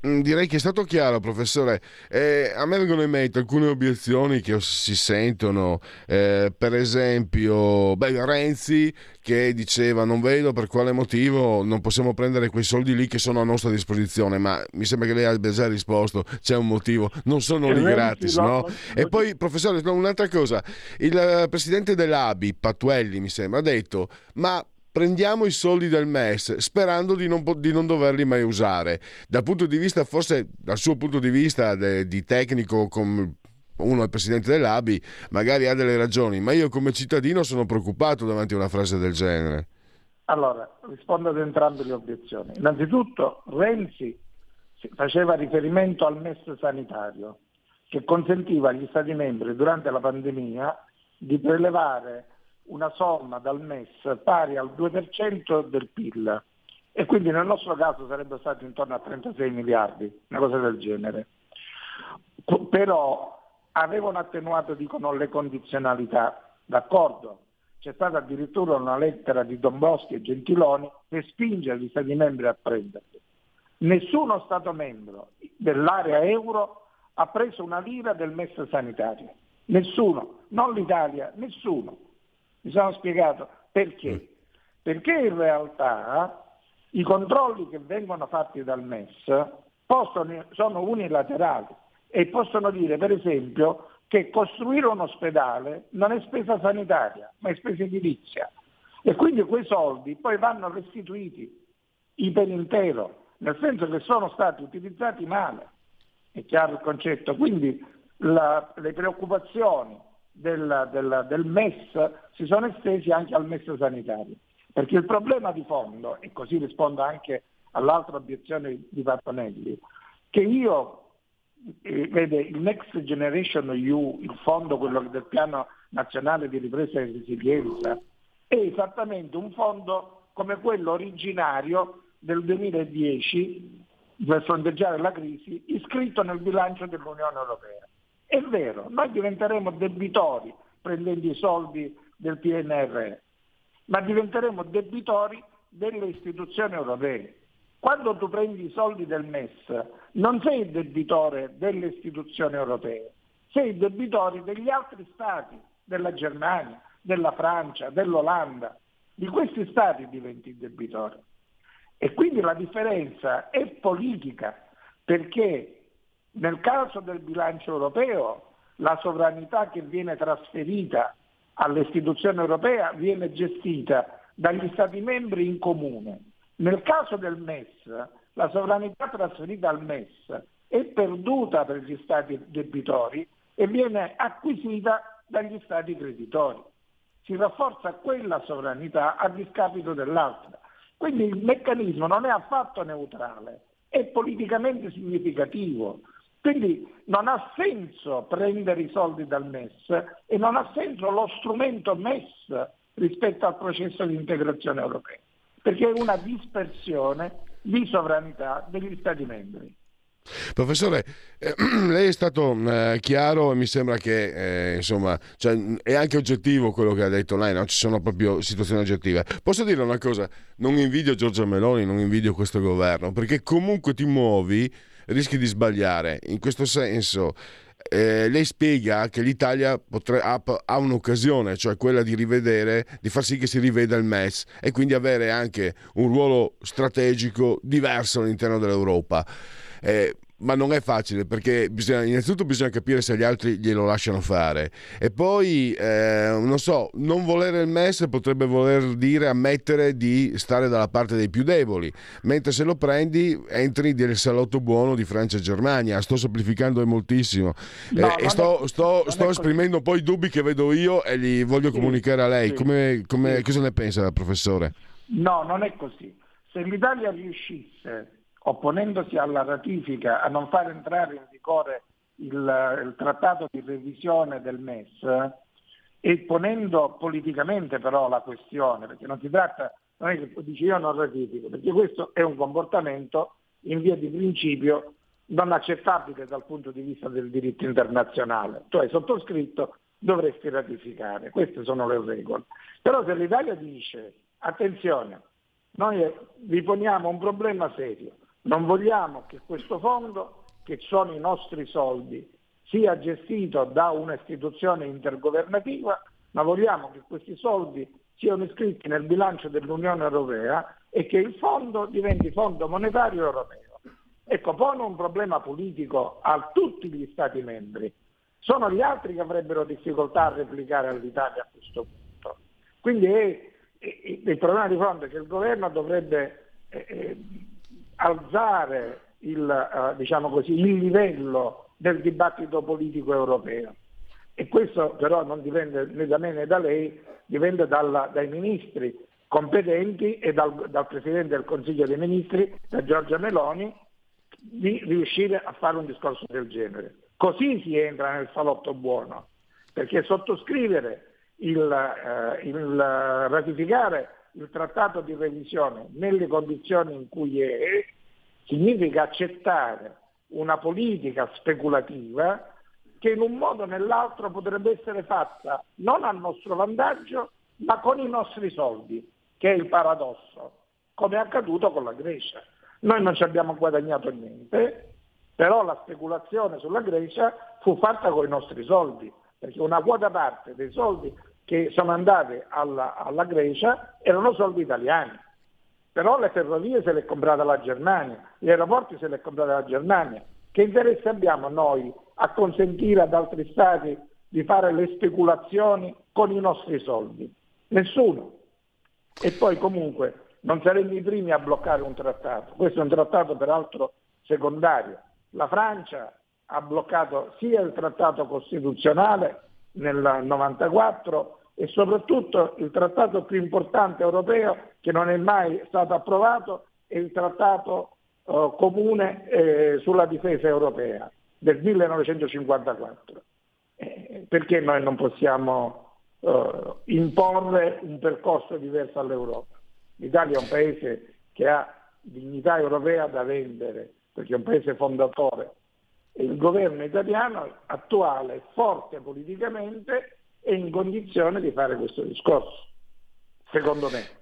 direi che è stato chiaro, professore. Eh, a me vengono in mente alcune obiezioni che si sentono, eh, per esempio, beh, Renzi che diceva non vedo per quale motivo non possiamo prendere quei soldi lì che sono a nostra disposizione, ma mi sembra che lei abbia già risposto, c'è un motivo, non sono lì gratis, no? E poi, professore, un'altra cosa, il presidente dell'ABI, Patuelli mi sembra, ha detto, ma prendiamo i soldi del MES sperando di non, di non, doverli mai usare. Dal punto di vista, forse dal suo punto di vista de, di tecnico, come uno è presidente dell'ABI, magari ha delle ragioni, ma io come cittadino sono preoccupato davanti a una frase del genere. Allora, rispondo ad entrambe le obiezioni. Innanzitutto, Renzi faceva riferimento al MES sanitario, che consentiva agli Stati membri durante la pandemia di prelevare una somma dal MES pari al 2% del PIL e quindi nel nostro caso sarebbe stato intorno a 36 miliardi, una cosa del genere. Però avevano attenuato, dicono, le condizionalità, d'accordo? C'è stata addirittura una lettera di Domboschi e Gentiloni che spinge gli Stati membri a prenderli. Nessuno Stato membro dell'area euro ha preso una lira del MES sanitario. Nessuno, non l'Italia, nessuno. Mi sono spiegato perché? Mm. Perché in realtà i controlli che vengono fatti dal MES possono, sono unilaterali e possono dire per esempio che costruire un ospedale non è spesa sanitaria ma è spesa edilizia e quindi quei soldi poi vanno restituiti per intero, nel senso che sono stati utilizzati male, è chiaro il concetto, quindi la, le preoccupazioni del, del, del MES si sono estesi anche al MES sanitario. Perché il problema di fondo, e così rispondo anche all'altra obiezione di Partonelli, che io, eh, vede, il Next Generation EU, il fondo, quello del piano nazionale di ripresa e resilienza, è esattamente un fondo come quello originario del 2010 per fronteggiare la crisi, iscritto nel bilancio dell'Unione Europea. È vero, noi diventeremo debitori prendendo i soldi del PNRR, ma diventeremo debitori delle istituzioni europee. Quando tu prendi i soldi del MES non sei debitore delle istituzioni europee, sei debitore degli altri stati, della Germania, della Francia, dell'Olanda. Di questi stati diventi debitore. E quindi la differenza è politica, perché nel caso del bilancio europeo la sovranità che viene trasferita all'istituzione europea viene gestita dagli Stati membri in comune. Nel caso del MES la sovranità trasferita al MES è perduta per gli Stati debitori e viene acquisita dagli Stati creditori. Si rafforza quella sovranità a discapito dell'altra. Quindi il meccanismo non è affatto neutrale, è politicamente significativo. Quindi non ha senso prendere i soldi dal MES e non ha senso lo strumento MES rispetto al processo di integrazione europea, perché è una dispersione di sovranità degli Stati membri. Professore, eh, lei è stato eh, chiaro e mi sembra che eh, insomma, cioè, è anche oggettivo quello che ha detto lei, no? ci sono proprio situazioni oggettive. Posso dire una cosa, non invidio Giorgia Meloni, non invidio questo governo, perché comunque ti muovi rischi di sbagliare. In questo senso, eh, lei spiega che l'Italia potre, ha, ha, un'occasione, cioè quella di rivedere, di far sì che si riveda il MES e quindi avere anche un ruolo strategico diverso all'interno dell'Europa. Eh, ma non è facile perché bisogna, innanzitutto bisogna capire se gli altri glielo lasciano fare. E poi eh, non so non volere il MES potrebbe voler dire ammettere di stare dalla parte dei più deboli. Mentre se lo prendi entri nel salotto buono di Francia e Germania. Sto semplificando moltissimo. No, eh, e sto, sto, sto esprimendo un po' i dubbi che vedo io e li voglio sì, comunicare a lei. sì, come, come, sì. cosa ne pensa professore? No, non è così. Se l'Italia riuscisse opponendosi alla ratifica a non far entrare in vigore il, il trattato di revisione del MES e ponendo politicamente però la questione, perché non si tratta, non è che dice io non ratifico, perché questo è un comportamento in via di principio non accettabile dal punto di vista del diritto internazionale. Tu hai sottoscritto, dovresti ratificare, queste sono le regole. Però se l'Italia dice, attenzione, noi vi poniamo un problema serio, non vogliamo che questo fondo, che sono i nostri soldi, sia gestito da un'istituzione intergovernativa, ma vogliamo che questi soldi siano iscritti nel bilancio dell'Unione Europea e che il fondo diventi fondo monetario europeo. Ecco, pone un problema politico a tutti gli Stati membri. Sono gli altri che avrebbero difficoltà a replicare all'Italia a questo punto. Quindi è, è, il problema di fronte è che il governo dovrebbe eh, eh alzare il, eh, diciamo così, il livello del dibattito politico europeo. E questo però non dipende né da me né da lei, dipende dalla, dai ministri competenti e dal, dal Presidente del Consiglio dei Ministri, da Giorgia Meloni, di riuscire a fare un discorso del genere. Così si entra nel salotto buono, perché sottoscrivere il, eh, il ratificare il trattato di revisione nelle condizioni in cui è significa accettare una politica speculativa che in un modo o nell'altro potrebbe essere fatta non a nostro vantaggio, ma con i nostri soldi, che è il paradosso, come è accaduto con la Grecia. Noi non ci abbiamo guadagnato niente, però la speculazione sulla Grecia fu fatta con i nostri soldi, perché una quota parte dei soldi che sono andati alla, alla Grecia erano soldi italiani. Però le ferrovie se le è comprate la Germania, gli aeroporti se le è comprate la Germania. Che interesse abbiamo noi a consentire ad altri stati di fare le speculazioni con i nostri soldi? Nessuno. E poi comunque non saremmo i primi a bloccare un trattato. Questo è un trattato peraltro secondario. La Francia ha bloccato sia il trattato costituzionale nel 1994 e soprattutto il trattato più importante europeo che non è mai stato approvato è il trattato eh, comune eh, sulla difesa europea del 1954. Eh, perché noi non possiamo eh, imporre un percorso diverso all'Europa? L'Italia è un paese che ha dignità europea da vendere, perché è un paese fondatore. E il governo italiano attuale, forte politicamente, è in condizione di fare questo discorso, secondo me.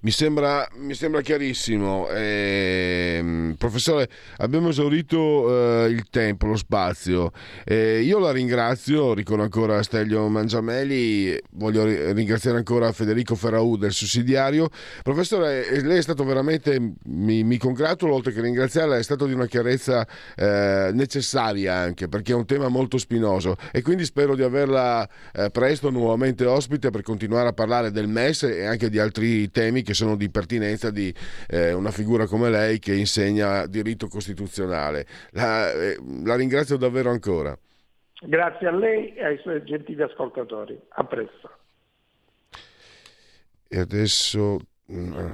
Mi sembra, mi sembra chiarissimo. Eh, professore, abbiamo esaurito eh, il tempo, lo spazio. Eh, io la ringrazio, ricordo ancora Stelio Mangiameli, voglio ringraziare ancora Federico Ferraù del sussidiario. Professore, eh, lei è stato veramente, mi, mi congratulo, oltre che ringraziarla, è stato di una chiarezza eh, necessaria anche, perché è un tema molto spinoso e quindi spero di averla eh, presto nuovamente ospite per continuare a parlare del MES e anche di altri temi che sono di pertinenza di eh, una figura come lei che insegna diritto costituzionale. La, eh, la ringrazio davvero ancora. Grazie a lei e ai suoi gentili ascoltatori. A presto. E adesso... Mm,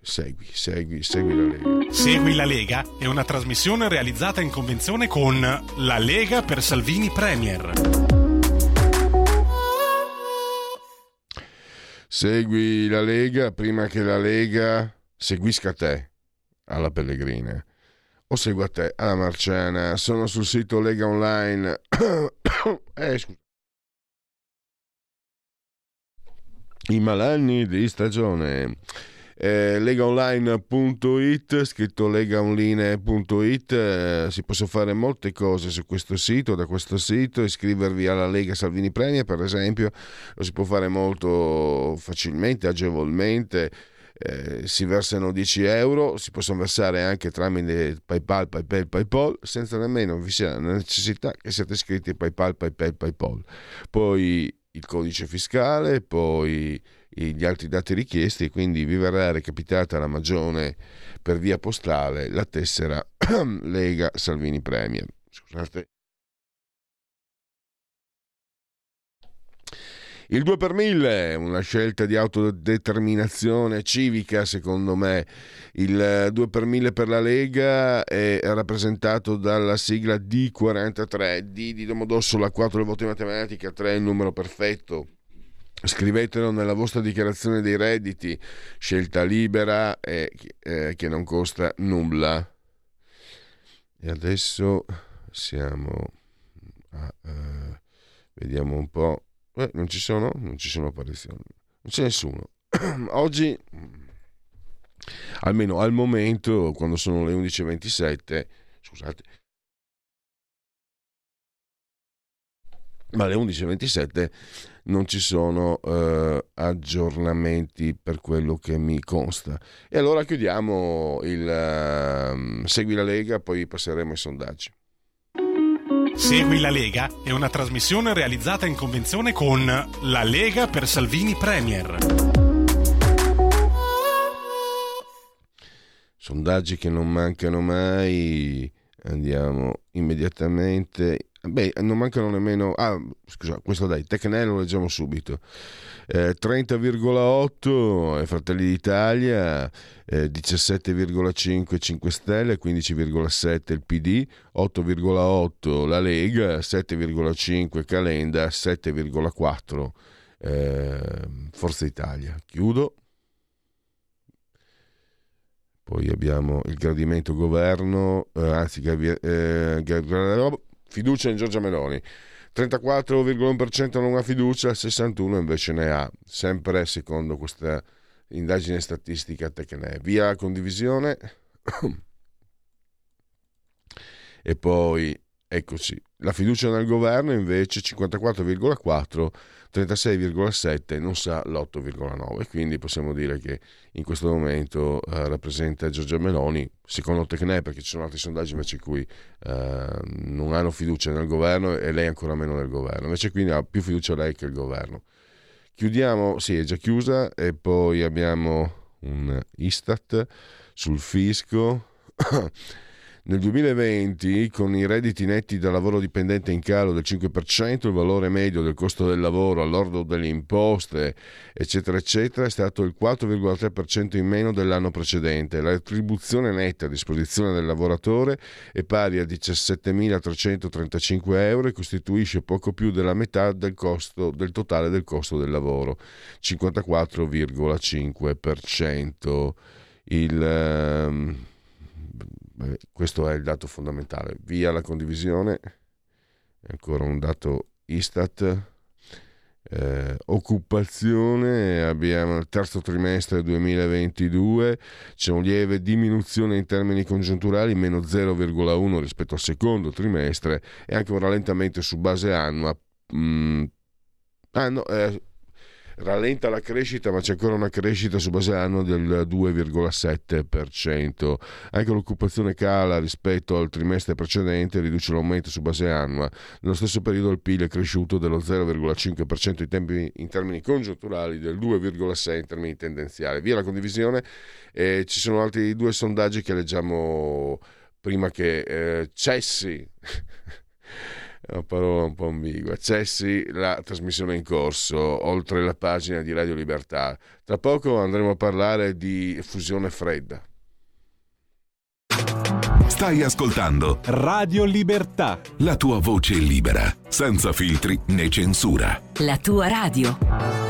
segui, segui, segui la Lega. Segui la Lega è una trasmissione realizzata in convenzione con La Lega per Salvini Premier. Segui la Lega prima che la Lega seguisca te alla Pellegrina o segua te alla Marciana. Sono sul sito Lega Online. eh, scusa. I malanni di stagione eh, legaonline.it, scritto legaonline.it, eh, si possono fare molte cose su questo sito, da questo sito, iscrivervi alla Lega Salvini Premia per esempio, lo si può fare molto facilmente, agevolmente. Eh, si versano 10 euro, si possono versare anche tramite PayPal, PayPal, PayPal, senza nemmeno vi sia la necessità che siate iscritti a PayPal, PayPal, PayPal. Poi il codice fiscale, poi gli altri dati richiesti e quindi vi verrà recapitata la magione per via postale la tessera Lega Salvini Premier. Scusate. Il 2 per 1000, una scelta di autodeterminazione civica, secondo me. Il 2 per 1000 per la Lega è rappresentato dalla sigla D43, D di Domodossola, 4 le voto in matematica, 3 il numero perfetto. Scrivetelo nella vostra dichiarazione dei redditi, scelta libera e eh, che non costa nulla. E adesso siamo a, uh, vediamo un po'. Eh, non ci sono? Non ci sono apparizioni. Non c'è nessuno. Oggi, almeno al momento, quando sono le 11.27, scusate, ma alle 11.27 non ci sono eh, aggiornamenti per quello che mi consta. E allora chiudiamo il uh, Segui la Lega, poi passeremo ai sondaggi. Segui la Lega è una trasmissione realizzata in convenzione con La Lega per Salvini Premier. Sondaggi che non mancano mai. Andiamo immediatamente Beh, non mancano nemmeno... Ah, scusa, questo dai, Tecnè lo leggiamo subito. Eh, 30,8 Fratelli d'Italia, eh, 17,5 5 Stelle, 15,7 il PD, 8,8 la Lega, 7,5 Calenda, 7,4 eh, Forza Italia. Chiudo. Poi abbiamo il gradimento governo, eh, anzi, eh, fiducia in Giorgia Meloni. 34,1% non ha fiducia, 61% invece ne ha, sempre secondo questa indagine statistica Tecne. Via la condivisione. e poi, eccoci, la fiducia nel governo invece 54,4%, 36,7 non sa l'8,9 quindi possiamo dire che in questo momento eh, rappresenta Giorgia Meloni secondo Tecne perché ci sono altri sondaggi invece in cui eh, non hanno fiducia nel governo e lei ancora meno nel governo. Invece quindi ha più fiducia lei che il governo. Chiudiamo, sì è già chiusa e poi abbiamo un Istat sul fisco Nel 2020, con i redditi netti da lavoro dipendente in calo del 5%, il valore medio del costo del lavoro all'ordo delle imposte, eccetera, eccetera, è stato il 4,3% in meno dell'anno precedente. La retribuzione netta a disposizione del lavoratore è pari a 17.335 euro e costituisce poco più della metà del, costo, del totale del costo del lavoro, 54,5%. Il... Questo è il dato fondamentale. Via la condivisione, ancora un dato Istat. Eh, occupazione abbiamo il terzo trimestre 2022 c'è una lieve diminuzione in termini congiunturali meno 0,1 rispetto al secondo trimestre. E anche un rallentamento su base annua. Mm, ah, no, eh, rallenta la crescita, ma c'è ancora una crescita su base anno del 2,7%. Anche l'occupazione cala rispetto al trimestre precedente, riduce l'aumento su base annua. Nello stesso periodo il PIL è cresciuto dello 0,5% in, tempi, in termini congiunturali, del 2,6% in termini tendenziali. Via la condivisione, eh, ci sono altri due sondaggi che leggiamo prima che eh, cessi una parola un po' ambigua. Cessi la trasmissione in corso, oltre la pagina di Radio Libertà. Tra poco andremo a parlare di fusione fredda. Stai ascoltando Radio Libertà. La tua voce libera, senza filtri né censura. La tua radio.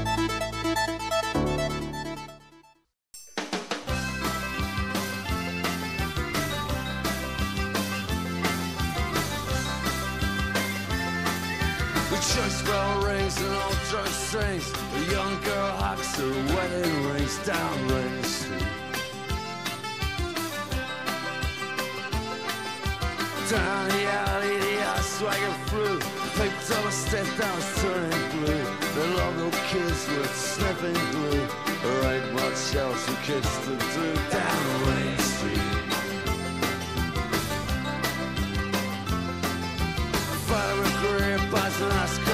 strings. The young girl hawks her wedding rings down Ring Street. Down the alley, the ass swagging through. Picked up a step down, turning blue. The local kids were sniffing glue. There ain't much else for kids to do down Ring Street. Father and career, boss and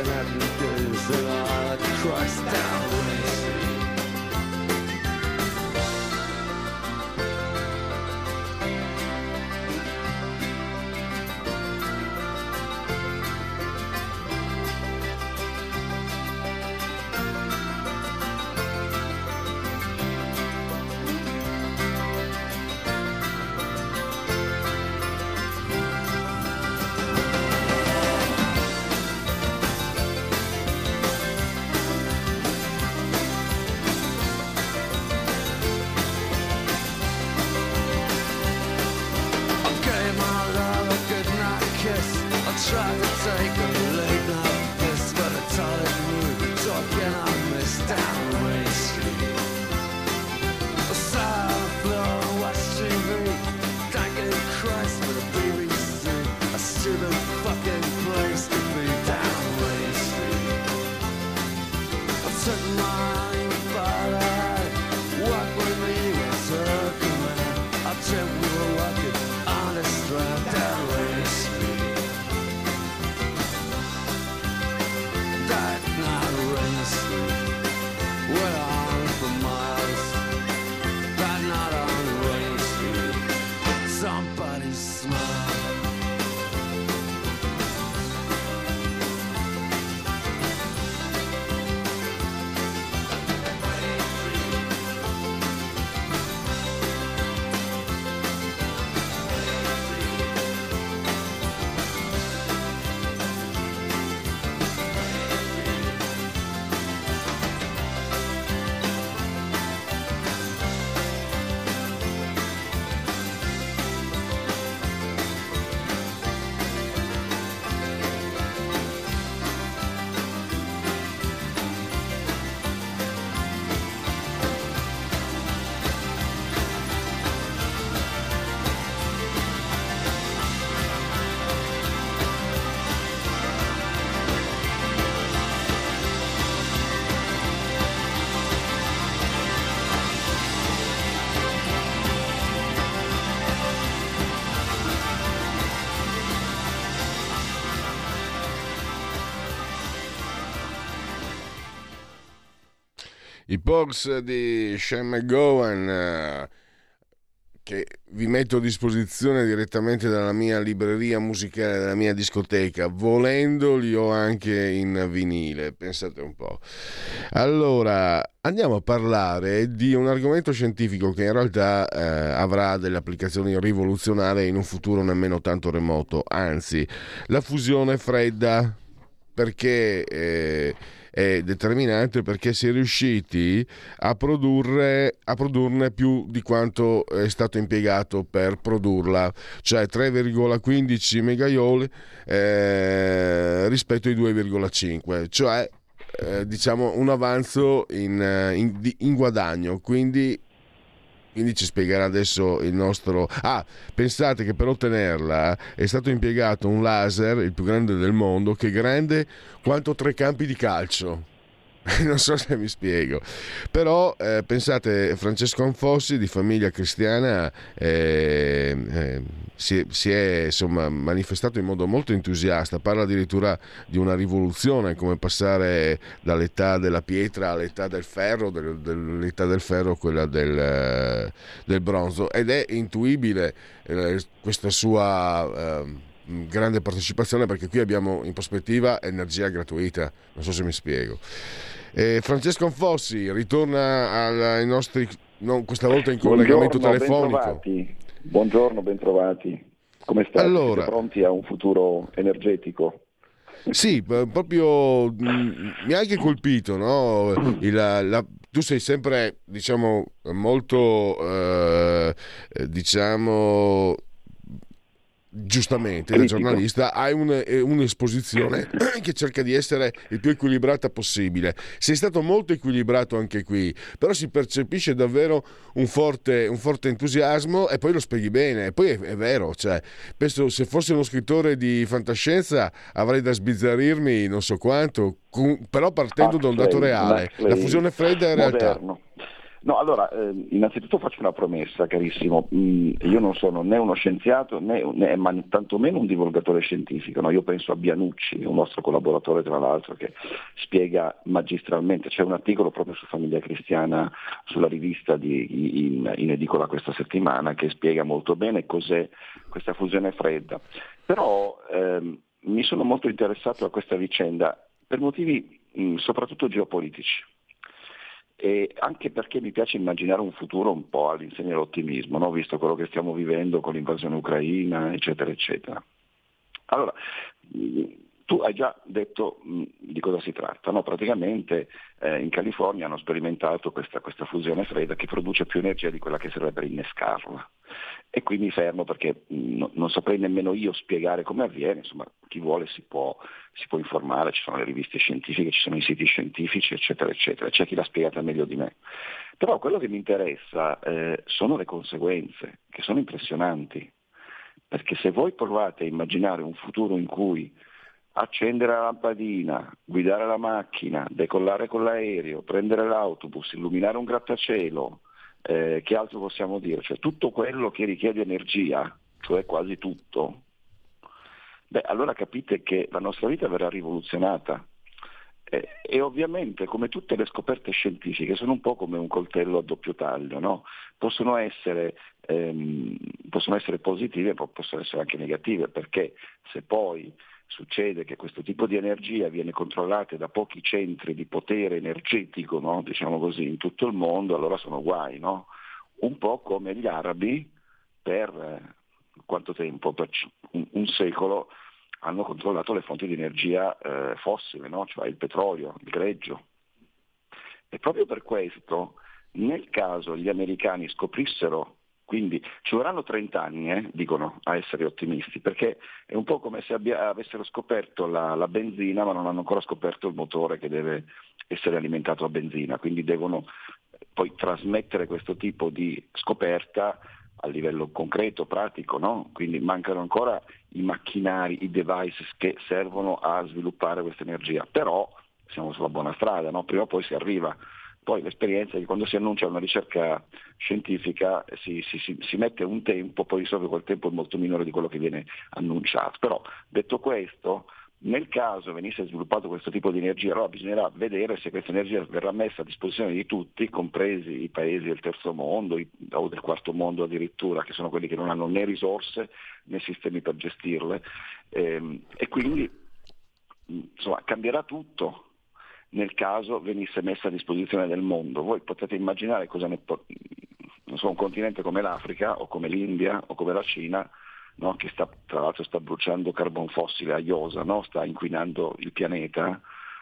and everything is in a crushed down I Pogs di Sean McGowan eh, che vi metto a disposizione direttamente dalla mia libreria musicale, dalla mia discoteca. Volendo li ho anche in vinile, pensate un po'. Allora, andiamo a parlare di un argomento scientifico che in realtà eh, avrà delle applicazioni rivoluzionarie in un futuro nemmeno tanto remoto, anzi, la fusione fredda perché eh, è determinante perché si è riusciti a produrre a produrne più di quanto è stato impiegato per produrla, cioè 3,15 megajoule eh, rispetto ai 2,5, cioè eh, diciamo un avanzo in, in, in guadagno, quindi quindi ci spiegherà adesso il nostro... Ah, pensate che per ottenerla è stato impiegato un laser, il più grande del mondo, che è grande quanto tre campi di calcio. non so se mi spiego. Però eh, pensate, Francesco Anfossi di famiglia cristiana eh, eh, si, si, è insomma, manifestato in modo molto entusiasta, parla addirittura di una rivoluzione, come passare dall'età della pietra all'età del ferro, del, dell'età del ferro a quella del, del, bronzo ed è intuibile eh, questa sua ehm, grande partecipazione perché qui abbiamo in prospettiva energia gratuita, non so se mi spiego. Eh, Francesco Anfossi ritorna ai nostri non, questa volta in collegamento Buongiorno, telefonico. bentrovati. Buongiorno, bentrovati. Come state? Allora. Siete pronti a un futuro energetico? Sì, p- proprio mh, mi ha anche colpito, no? Il- la- tu sei sempre, diciamo, molto, eh, eh, diciamo, giustamente, da giornalista, hai un- eh, un'esposizione che cerca di essere il più equilibrata possibile. Sei stato molto equilibrato anche qui, però si percepisce davvero un forte, un forte entusiasmo e poi lo spieghi bene. E poi è, è vero, cioè, penso se fossi uno scrittore di fantascienza avrei da sbizzarrirmi non so quanto, però partendo da un dato reale. La fusione fredda è realtà. moderno. No, allora, eh, innanzitutto faccio una promessa, carissimo. Mm, io non sono né uno scienziato né, né ma tantomeno un divulgatore scientifico. no? Io penso a Bianucci, un nostro collaboratore tra l'altro, che spiega magistralmente. C'è un articolo proprio su Famiglia Cristiana sulla rivista di- in, in edicola questa settimana che spiega molto bene cos'è questa fusione fredda. Però ehm, mi sono molto interessato a questa vicenda per motivi mh, soprattutto geopolitici e anche perché mi piace immaginare un futuro un po' all'insegna dell'ottimismo, no? visto quello che stiamo vivendo con l'invasione ucraina, eccetera, eccetera. Allora, tu hai già detto mh, di cosa si tratta, no? praticamente eh, in California hanno sperimentato questa, questa fusione fredda che produce più energia di quella che serve per innescarla. E qui mi fermo perché no- non saprei nemmeno io spiegare come avviene, insomma chi vuole si può, si può informare, ci sono le riviste scientifiche, ci sono i siti scientifici, eccetera, eccetera, c'è chi l'ha spiegata meglio di me. Però quello che mi interessa eh, sono le conseguenze, che sono impressionanti, perché se voi provate a immaginare un futuro in cui accendere la lampadina, guidare la macchina, decollare con l'aereo, prendere l'autobus, illuminare un grattacielo, eh, che altro possiamo dire? Cioè tutto quello che richiede energia, cioè quasi tutto, beh allora capite che la nostra vita verrà rivoluzionata. Eh, e ovviamente come tutte le scoperte scientifiche sono un po' come un coltello a doppio taglio, no? possono, essere, ehm, possono essere positive possono essere anche negative perché se poi succede che questo tipo di energia viene controllata da pochi centri di potere energetico, no? diciamo così, in tutto il mondo, allora sono guai, no? Un po' come gli arabi per eh, quanto tempo? Per un, un secolo hanno controllato le fonti di energia eh, fossile, no? cioè il petrolio, il greggio. E proprio per questo, nel caso gli americani scoprissero, quindi ci vorranno 30 anni, eh, dicono, a essere ottimisti, perché è un po' come se abbia- avessero scoperto la, la benzina ma non hanno ancora scoperto il motore che deve essere alimentato a benzina, quindi devono poi trasmettere questo tipo di scoperta a livello concreto, pratico, no? quindi mancano ancora i macchinari, i device che servono a sviluppare questa energia, però siamo sulla buona strada, no? prima o poi si arriva. Poi l'esperienza è che quando si annuncia una ricerca scientifica si, si- si- mette un tempo, poi di solito quel tempo è molto minore di quello che viene annunciato. Però detto questo, nel caso venisse sviluppato questo tipo di energia, allora bisognerà vedere se questa energia verrà messa a disposizione di tutti, compresi i paesi del terzo mondo o del quarto mondo addirittura, che sono quelli che non hanno né risorse né sistemi per gestirle. Ehm, e quindi insomma, cambierà tutto nel caso venisse messa a disposizione del mondo. Voi potete immaginare cosa ne po- so, un continente come l'Africa o come l'India o come la Cina, no, che sta, tra l'altro sta bruciando carbon fossile a iosa, no, sta inquinando il pianeta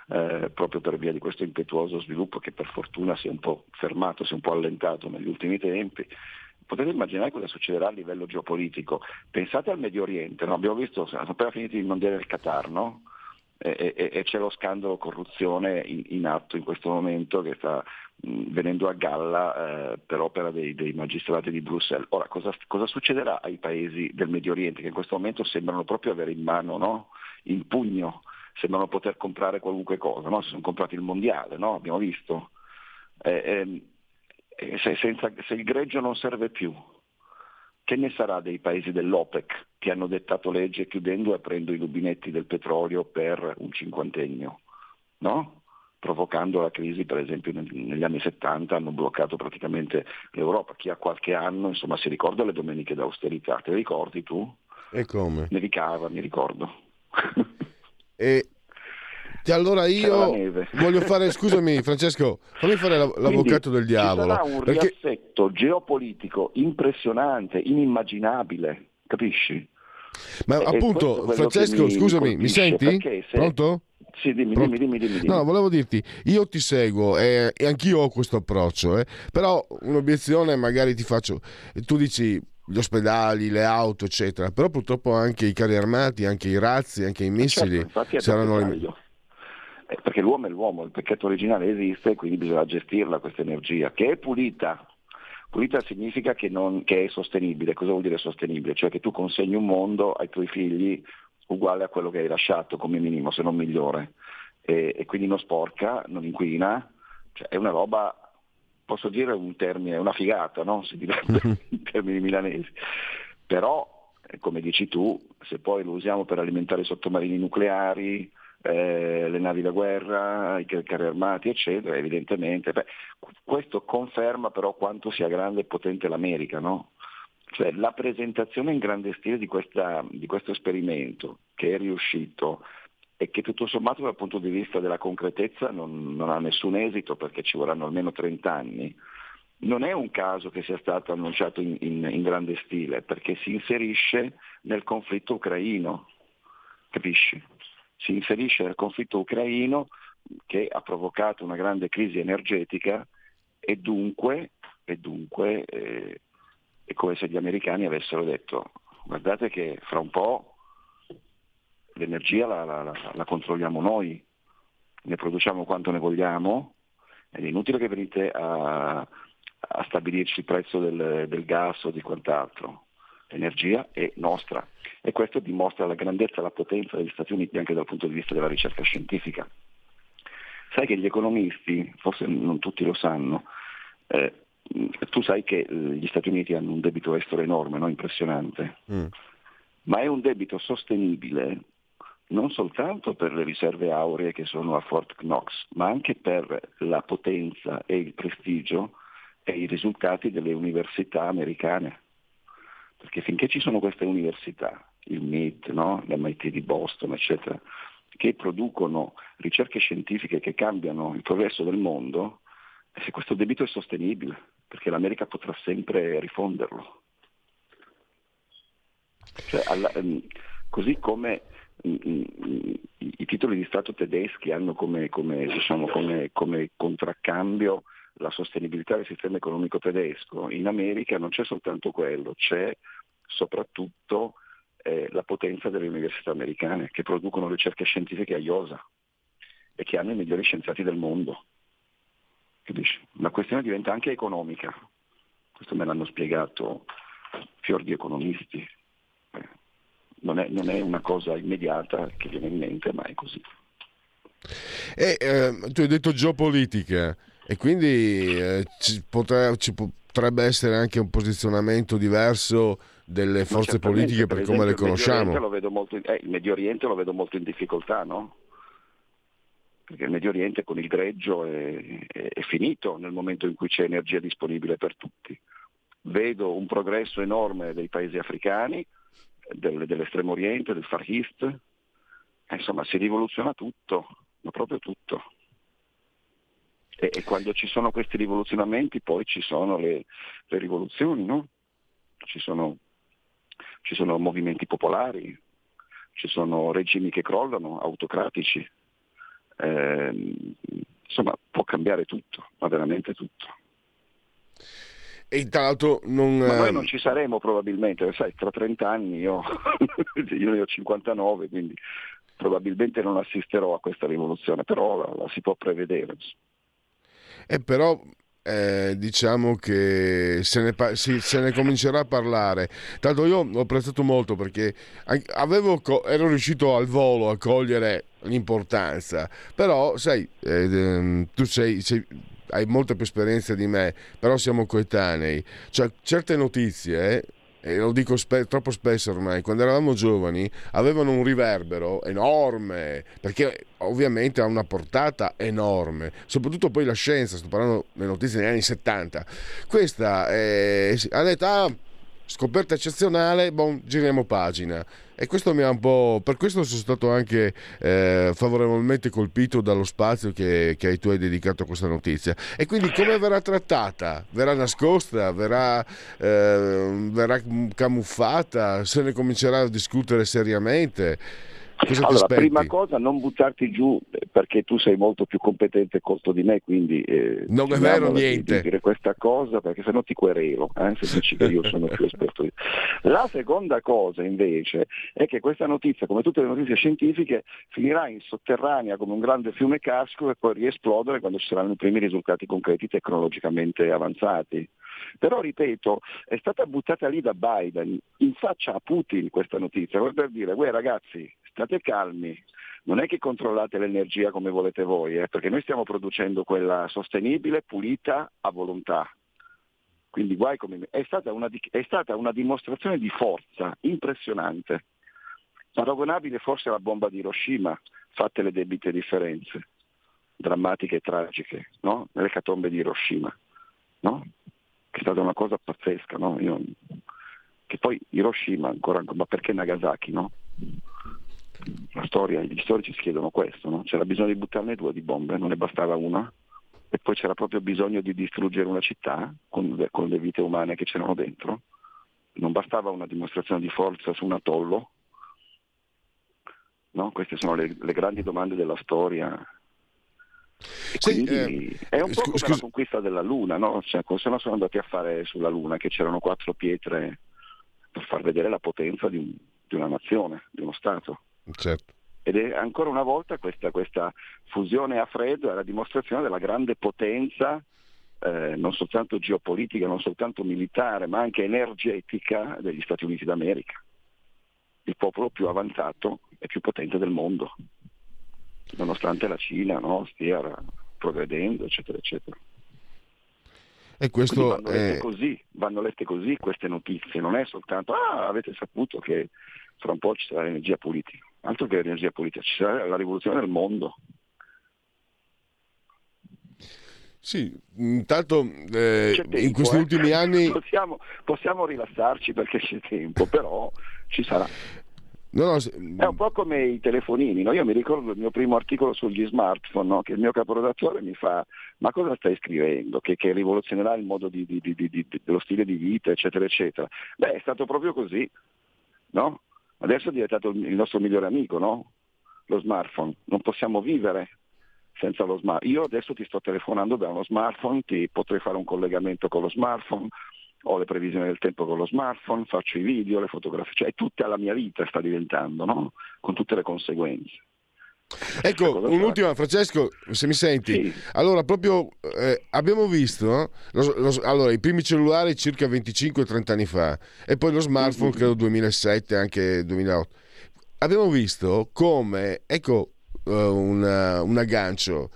eh, proprio per via di questo impetuoso sviluppo che per fortuna si è un po' fermato, si è un po' allentato negli ultimi tempi. Potete immaginare cosa succederà a livello geopolitico. Pensate al Medio Oriente, no? abbiamo visto, sono appena finiti i mondiali del Qatar, no? E, e- e c'è lo scandalo corruzione in, in atto in questo momento che sta mh, venendo a galla eh, per opera dei, dei magistrati di Bruxelles. Ora, cosa, cosa succederà ai paesi del Medio Oriente che in questo momento sembrano proprio avere in mano, no? in pugno, sembrano poter comprare qualunque cosa, no? si sono comprati il mondiale, no? abbiamo visto. Eh, ehm, eh, se, senza- se il greggio non serve più, che ne sarà dei paesi dell'OPEC che hanno dettato legge chiudendo e aprendo i rubinetti del petrolio per un cinquantennio, no? provocando la crisi per esempio neg- negli anni 70 hanno bloccato praticamente l'Europa. Chi ha qualche anno insomma, si ricorda le domeniche d'austerità, te le ricordi tu? E come? Nevicava, mi ricordo. E allora C'era la io voglio fare, scusami Francesco, fammi fare la- l'avvocato del Quindi diavolo. Ci sarà un Perché riassetto geopolitico impressionante, inimmaginabile, capisci? Ma E- e appunto, Francesco, mi scusami, mi senti? se- Pronto? Sì, dimmi, Pronto? dimmi, dimmi, dimmi. No, volevo dirti, io ti seguo e, e anch'io ho questo approccio, eh, però un'obiezione magari ti faccio, tu dici gli ospedali, le auto, eccetera, però purtroppo anche i carri armati, anche i razzi, anche i missili Certo, infatti è saranno... Eh, perché l'uomo è l'uomo, il pacchetto originale esiste, quindi bisogna gestirla questa energia, che è pulita. Pulita significa che, non- che è sostenibile. Cosa vuol dire sostenibile? Cioè che tu consegni un mondo ai tuoi figli uguale a quello che hai lasciato, come minimo, se non migliore. E, e quindi non sporca, non inquina, cioè è una roba, posso dire un termine, una figata, no? Si direbbe in termini milanesi. Però, eh, come dici tu, se poi lo usiamo per alimentare i sottomarini nucleari, eh, le navi da guerra, i ca- carri armati, eccetera, evidentemente. beh, questo conferma però quanto sia grande e potente l'America, no? Cioè la presentazione in grande stile di, questa- di questo esperimento che è riuscito e che tutto sommato dal punto di vista della concretezza non, non ha nessun esito perché ci vorranno almeno 30 anni, non è un caso che sia stato annunciato in, in- in grande stile perché si inserisce nel conflitto ucraino, capisci? Si inserisce nel conflitto ucraino che ha provocato una grande crisi energetica e dunque, e dunque eh, è come se gli americani avessero detto guardate che fra un po' l'energia la, la- la- la controlliamo noi, ne produciamo quanto ne vogliamo ed è inutile che venite a, a stabilirci il prezzo del, del gas o di quant'altro. L'energia è nostra e questo dimostra la grandezza e la potenza degli Stati Uniti anche dal punto di vista della ricerca scientifica. Sai che gli economisti, forse non tutti lo sanno, eh, tu sai che eh, gli Stati Uniti hanno un debito estero enorme, no? impressionante, Mm. ma è un debito sostenibile non soltanto per le riserve auree che sono a Fort Knox, ma anche per la potenza e il prestigio e i risultati delle università americane. Perché finché ci sono queste università, il MIT, no? l'MIT di Boston, eccetera, che producono ricerche scientifiche che cambiano il progresso del mondo, eh, questo debito è sostenibile, perché l'America potrà sempre rifonderlo. Cioè, alla- ehm, così come mm, mm, i, i titoli di Stato tedeschi hanno come, come, diciamo, come- come contraccambio la sostenibilità del sistema economico tedesco, in America non c'è soltanto quello, c'è soprattutto eh, la potenza delle università americane che producono ricerche scientifiche a iosa e che hanno i migliori scienziati del mondo. Capisci? La questione diventa anche economica, questo me l'hanno spiegato fior di economisti. Eh, Non è, non è una cosa immediata che viene in mente, ma è così. E ehm, tu hai detto geopolitica e quindi eh, ci, potre- ci potrebbe essere anche un posizionamento diverso delle forze politiche per, come esempio, le il Medio conosciamo. Vedo molto in- eh, il Medio Oriente lo vedo molto in difficoltà, no? Perché il Medio Oriente con il greggio è, è- è finito nel momento in cui c'è energia disponibile per tutti. Vedo un progresso enorme dei paesi africani, del- dell'estremo oriente, del Far East, Eh, insomma si rivoluziona tutto, ma proprio tutto. E, e quando ci sono questi rivoluzionamenti poi ci sono le, le rivoluzioni, no? Ci sono, ci sono movimenti popolari, ci sono regimi che crollano, autocratici. Ehm, insomma, può cambiare tutto, ma veramente tutto. E tra l'altro non... Ma noi ehm, non ci saremo probabilmente, sai, tra 30 anni io, io ne ho 59, quindi probabilmente non assisterò a questa rivoluzione, però la, la si può prevedere. Eh, però eh, diciamo che se ne, pa- si- se ne comincerà a parlare. Tanto io ho apprezzato molto perché co- ero riuscito al volo a cogliere l'importanza, però sai, eh, ehm, tu sei, sei- hai molte più esperienze di me, però siamo coetanei. Cioè, certe notizie... eh, e lo dico spe- troppo spesso ormai, quando eravamo giovani avevano un riverbero enorme, perché ovviamente ha una portata enorme, soprattutto poi la scienza, sto parlando delle notizie degli anni 70. Questa eh, si- ha detto, ah, scoperta eccezionale, bon, giriamo pagina. E questo mi ha un po'. Per questo sono stato anche eh, favorevolmente colpito dallo spazio che, che tu hai dedicato a questa notizia. E quindi come verrà trattata? Verrà nascosta? Verrà, eh, verrà camuffata? Se ne comincerà a discutere seriamente? Cosa allora, prima cosa non buttarti giù perché tu sei molto più competente e colto di me, quindi eh, non è vero niente. Di dire questa cosa perché se no ti querelo, eh, se dici che io sono più esperto di La seconda cosa invece è che questa notizia, come tutte le notizie scientifiche, finirà in sotterranea come un grande fiume casco e poi riesplodere quando ci saranno i primi risultati concreti tecnologicamente avanzati. Però, ripeto, è stata buttata lì da Biden in faccia a Putin questa notizia, per dire, voi ragazzi, state calmi, non è che controllate l'energia come volete voi, eh, perché noi stiamo producendo quella sostenibile, pulita, a volontà. Quindi guai come... È stata una, è stata una dimostrazione di forza impressionante, paragonabile forse alla bomba di Hiroshima, fatte le debite differenze, drammatiche e tragiche, no? nell'ecatombe di Hiroshima. No? Che è stata una cosa pazzesca, no? Io... che poi Hiroshima ancora, ma perché Nagasaki, no? La storia, gli storici si chiedono questo, no? c'era bisogno di buttarne due di bombe, non ne bastava una, e poi c'era proprio bisogno di distruggere una città con con le vite umane che c'erano dentro, non bastava una dimostrazione di forza su un atollo, no? queste sono le, le grandi domande della storia sì, eh, è un po' come scusa. la conquista della Luna, no? Cioè, cosa sono andati a fare sulla Luna? Che c'erano quattro pietre per far vedere la potenza di, un, di una nazione, di uno Stato. Certo. Ed è ancora una volta questa, questa, fusione a freddo è la dimostrazione della grande potenza, eh, non soltanto geopolitica, non soltanto militare, ma anche energetica degli Stati Uniti d'America. Il popolo più avanzato e più potente del mondo, nonostante la Cina no, stia progredendo, eccetera, eccetera. E questo vanno lette, è... così, vanno lette così queste notizie, non è soltanto ah, avete saputo che fra un po' ci sarà l'energia politica, altro che l'energia politica, ci sarà la rivoluzione del mondo. Sì, intanto eh, tempo, in questi eh? ultimi anni... Possiamo, possiamo rilassarci perché c'è tempo, però ci sarà. No, no, È un po' come i telefonini, no? io mi ricordo il mio primo articolo sugli smartphone, che il mio caporedattore mi fa ma cosa stai scrivendo? Che, che rivoluzionerà il modo di, di, di, dello stile di vita, eccetera, eccetera. Beh, è stato proprio così, no? Adesso è diventato il nostro migliore amico, no? Lo smartphone. Non possiamo vivere senza lo smartphone. Io adesso ti sto telefonando da uno smartphone, ti potrei fare un collegamento con lo smartphone, ho le previsioni del tempo con lo smartphone, faccio i video, le fotografie, cioè tutta la mia vita sta diventando, no? Con tutte le conseguenze. Ecco, un'ultima, Francesco, se mi senti. Sì. Allora, proprio eh, abbiamo visto no? lo, lo, allora, i primi cellulari circa 25-30 anni fa e poi lo smartphone, mm-hmm. credo 2007, anche 2008. Abbiamo visto come, ecco, uh, una, un aggancio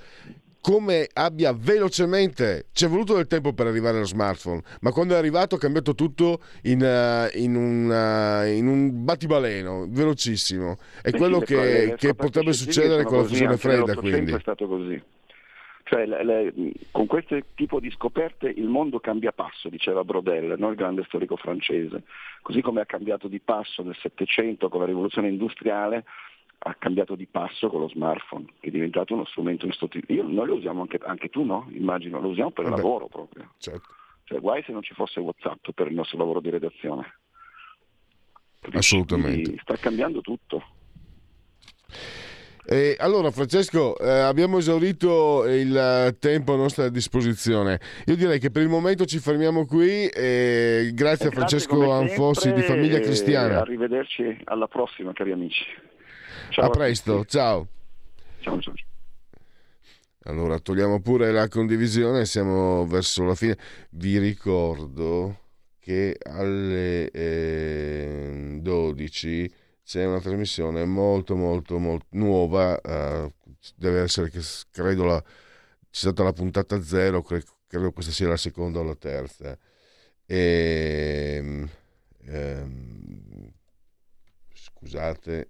come abbia velocemente, ci è voluto del tempo per arrivare allo smartphone, ma quando è arrivato ha cambiato tutto in, uh, in, un, uh, in un, battibaleno, velocissimo. È sì, quello che, che potrebbe succedere con la fusione fredda. Quindi. è stato così. Cioè, le, le, con questo tipo di scoperte il mondo cambia passo, diceva Brodel, no? il grande storico francese. Così come ha cambiato di passo nel Settecento con la rivoluzione industriale, ha cambiato di passo con lo smartphone, che è diventato uno strumento Io, noi lo usiamo anche, anche, tu, no? Immagino, lo usiamo per Vabbè, lavoro proprio. Certo. Cioè, guai se non ci fosse Whatsapp per il nostro lavoro di redazione. Assolutamente. sta cambiando tutto. E allora Francesco, eh, abbiamo esaurito il tempo a nostra disposizione. Io direi che per il momento ci fermiamo qui. E grazie a Francesco Anfossi di Famiglia Cristiana. Arrivederci alla prossima, cari amici. Ciao a presto, ciao. Ciao, ciao. Allora, togliamo pure la condivisione, siamo verso la fine. Vi ricordo che alle eh, 12 c'è una trasmissione molto, molto, molto nuova. Eh, deve essere che credo la, c'è stata la puntata zero, credo, credo questa sia la seconda o la terza. E, ehm, ehm, scusate,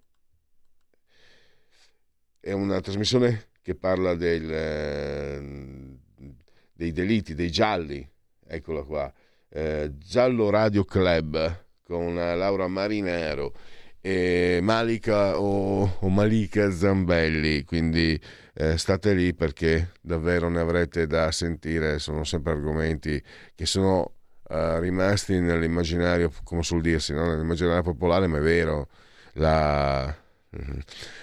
è una trasmissione che parla del, eh, dei delitti, dei gialli, eccola qua. eh, Giallo Radio Club con Laura Marinero e Malika o, o Malika Zambelli, quindi eh, state lì perché davvero ne avrete da sentire, sono sempre argomenti che sono uh, rimasti nell'immaginario, come suol dirsi, no? nell'immaginario popolare, ma è vero, la,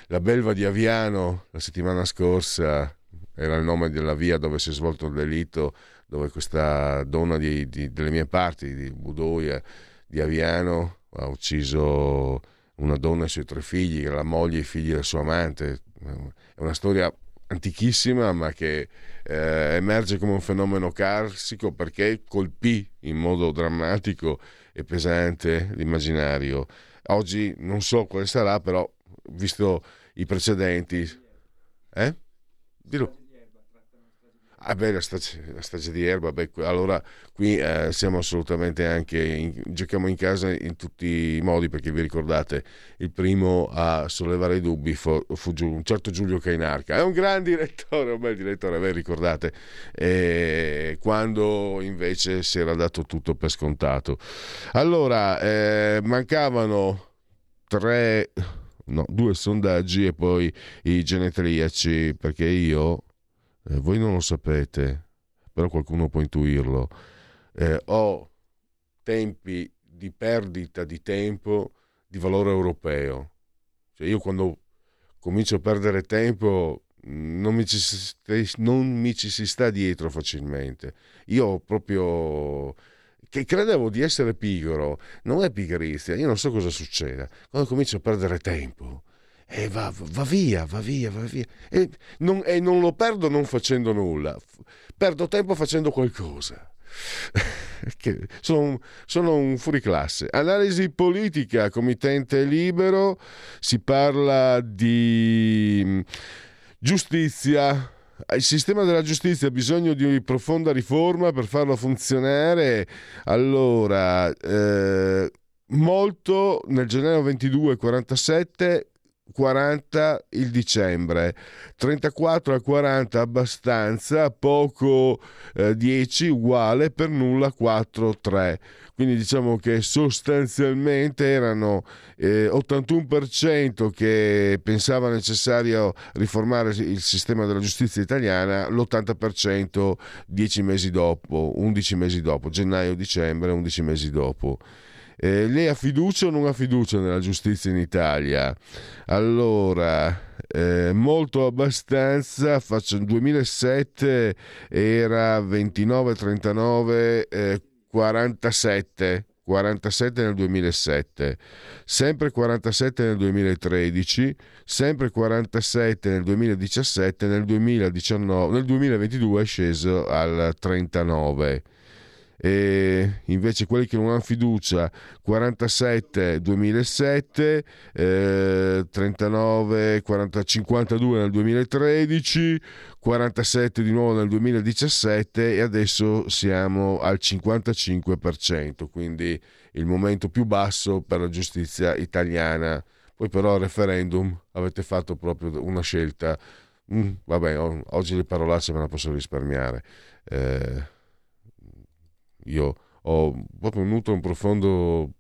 la belva di Aviano la settimana scorsa era il nome della via dove si è svolto il delitto, dove questa donna di, di, delle mie parti, di Budoia, di Aviano, ha ucciso una donna e i suoi tre figli, la moglie e i figli del suo amante. È una storia antichissima ma che eh, emerge come un fenomeno carsico perché colpì in modo drammatico e pesante l'immaginario. Oggi non so quale sarà, però visto i precedenti... Eh? Dillo. Ah beh, la strage, la strage di Erba, beh, allora qui eh, siamo assolutamente anche, in, giochiamo in casa in tutti i modi perché vi ricordate, il primo a sollevare i dubbi fu, fu un certo Giulio Cainarca, è un gran direttore, un bel direttore, ve ricordate, e quando invece si era dato tutto per scontato. Allora, eh, mancavano tre, no, due sondaggi e poi i genetriaci perché io eh, voi non lo sapete, però qualcuno può intuirlo, eh, ho tempi di perdita di tempo di valore europeo. Cioè io quando comincio a perdere tempo non mi, ci, non mi ci si sta dietro facilmente. Io proprio che credevo di essere pigro, non è pigrizia, io non so cosa succeda. Quando comincio a perdere tempo, e va, va, via, va via, va via. E non, e non lo perdo non facendo nulla, perdo tempo facendo qualcosa. sono, sono un fuoriclasse. Analisi politica, committente libero, si parla di mm, giustizia. Il sistema della giustizia ha bisogno di profonda riforma per farlo funzionare. Allora, eh, molto nel gennaio 22 47 40 il dicembre, 34 a 40 abbastanza, poco eh, 10 uguale, per nulla 4 3. Quindi diciamo che sostanzialmente erano eh, 81% che pensava necessario riformare il sistema della giustizia italiana, l'80% 10 mesi dopo, 11 mesi dopo, gennaio-dicembre, 11 mesi dopo. Eh, lei ha fiducia o non ha fiducia nella giustizia in Italia? Allora, eh, molto abbastanza, faccio, 2007 era 29, 39, eh, 47. 47 nel 2007, sempre 47 nel 2013, sempre 47 nel 2017, nel, 2019, nel 2022 è sceso al 39 e invece quelli che non hanno fiducia 47 2007 eh, 39 40, 52 nel 2013 47 di nuovo nel 2017 e adesso siamo al 55% quindi il momento più basso per la giustizia italiana. Poi però al referendum avete fatto proprio una scelta. Mm, vabbè oggi le parolacce me la posso risparmiare. Eh, io ho proprio avuto un profondo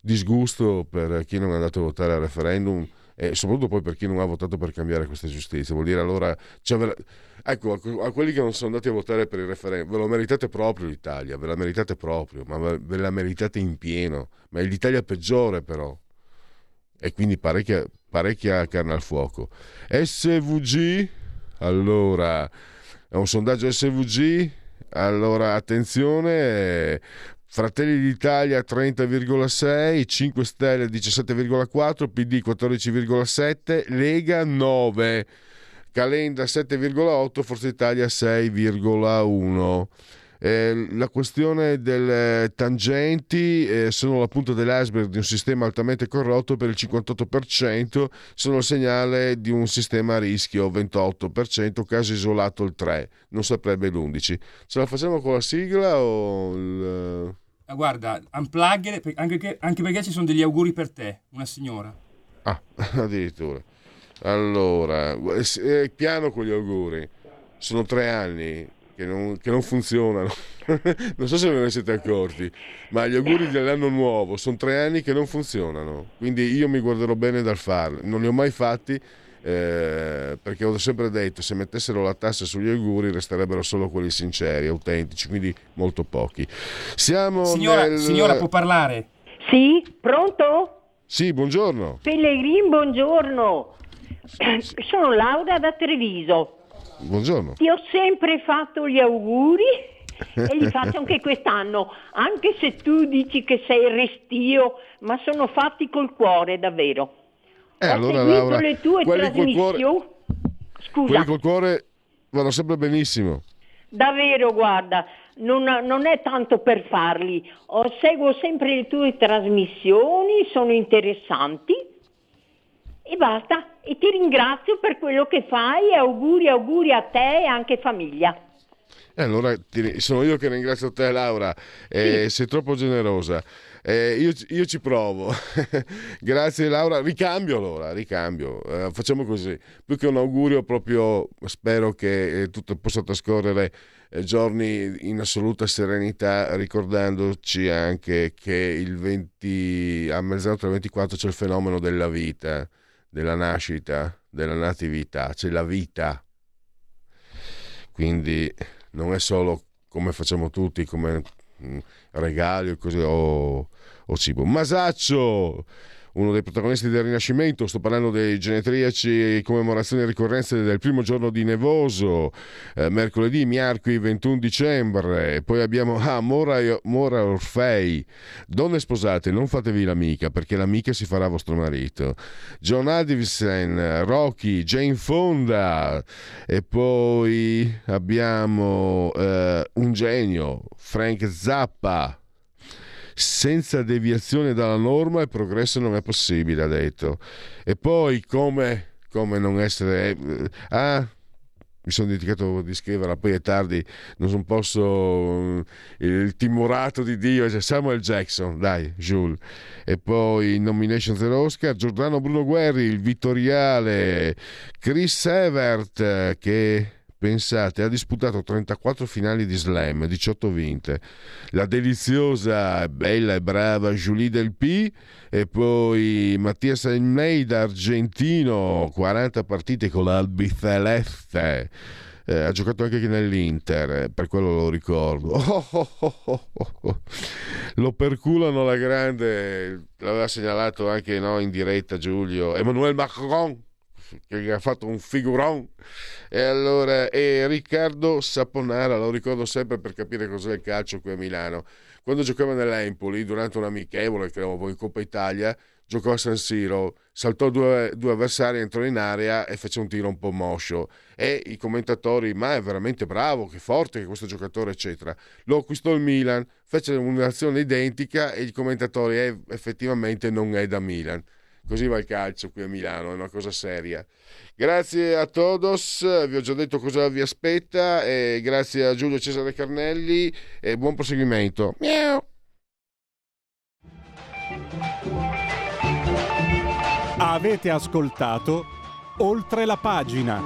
disgusto per chi non è andato a votare al referendum e soprattutto poi per chi non ha votato per cambiare questa giustizia. Vuol dire allora, cioè, ecco, a quelli che non sono andati a votare per il referendum, ve lo meritate proprio l'Italia, ve la meritate proprio, ma ve la meritate in pieno, ma è l'Italia peggiore però. E quindi parecchia, parecchia carne al fuoco. SVG, allora, è un sondaggio SVG allora, attenzione, Fratelli d'Italia 30,6, 5 Stelle 17,4, PD 14,7, Lega 9, Calenda 7,8, Forza Italia 6,1. Eh, la questione delle tangenti eh, sono la punta dell'iceberg di un sistema altamente corrotto per il 58%, sono il segnale di un sistema a rischio 28%, caso isolato il 3%, non saprebbe l'11%. Ce la facciamo con la sigla o... Il... Eh, guarda, unplug, anche, anche perché ci sono degli auguri per te, una signora. Ah, addirittura. Allora, è piano con gli auguri. Sono tre anni, che non, che non funzionano. non so se ve ne siete accorti, ma gli auguri dell'anno nuovo sono tre anni che non funzionano. Quindi io mi guarderò bene dal farli. Non li ho mai fatti eh, perché ho sempre detto se mettessero la tassa sugli auguri resterebbero solo quelli sinceri, autentici, quindi molto pochi. Siamo Signora, nel... signora può parlare? Sì, pronto? Sì, buongiorno. Pellegrin, buongiorno. Sono Laura da Treviso. Buongiorno. Ti ho sempre fatto gli auguri e li faccio anche quest'anno, anche se tu dici che sei restio, ma sono fatti col cuore davvero. Eh, ho allora, seguito Laura, le tue trasmissioni. cuore- Scusa, Quelli col cuore vanno sempre benissimo. davvero guarda, non, non è tanto per farli, Ho- seguo sempre le tue trasmissioni, sono interessanti e basta. E ti ringrazio per quello che fai e auguri, auguri a te e anche famiglia. E allora ti- sono io che ringrazio te Laura, Eh, sei troppo generosa. Eh, io, io ci provo. Grazie Laura, ricambio allora, ricambio. Eh, facciamo così. Più che un augurio proprio spero che eh, tutto possa trascorrere eh, giorni in assoluta serenità ricordandoci anche che il 20 a mezzanotte del 24 c'è il fenomeno della vita, della nascita, della natività, c'è la vita. Quindi non è solo come facciamo tutti, come mm, regali o, o cibo. Masaccio, uno dei protagonisti del Rinascimento, sto parlando dei genetriaci, commemorazioni e ricorrenze del primo giorno di Nevoso, eh, mercoledì, miarqui 21 dicembre, poi abbiamo ah, Mora, Mora Orfei, donne sposate, non fatevi l'amica perché l'amica si farà vostro marito, John Addison, Rocky, Jane Fonda. E poi abbiamo eh, un genio, Frank Zappa. Senza deviazione dalla norma il progresso non è possibile, ha detto. E poi come, come non essere... eh, ah, mi sono dimenticato di scriverla, poi è tardi, non posso... eh, Il timorato di Dio, Samuel Jackson, dai, Jules. E poi nomination per Oscar, Giordano Bruno Guerri, il Vittoriale, Chris Evert, eh, che... Pensate, ha disputato 34 finali di slam, 18 vinte. La deliziosa, bella e brava Julie Del P e poi Mattias Almeida, argentino, 40 partite con l'Albiceleste. Eh, ha giocato anche nell'Inter, eh, per quello lo ricordo. Oh, oh, oh, oh, oh, oh. Lo perculano alla grande, l'aveva segnalato anche no, in diretta Giulio. Emmanuel Macron, che ha fatto un figuron. E allora, e Riccardo Saponara, lo ricordo sempre per capire cos'è il calcio qui a Milano. Quando giocava nell'Empoli, durante un amichevole, credo in Coppa Italia, giocò a San Siro, saltò due, due avversari, entrò in area e fece un tiro un po' moscio. E i commentatori, ma è veramente bravo, che forte che questo giocatore, eccetera. Lo acquistò il Milan, fece un'azione identica e i commentatori, eh, effettivamente non è da Milan. Così va il calcio qui a Milano, è una cosa seria. Grazie a todos, vi ho già detto cosa vi aspetta e grazie a Giulio Cesare Carnelli e buon proseguimento. Miau. Avete ascoltato Oltre la pagina.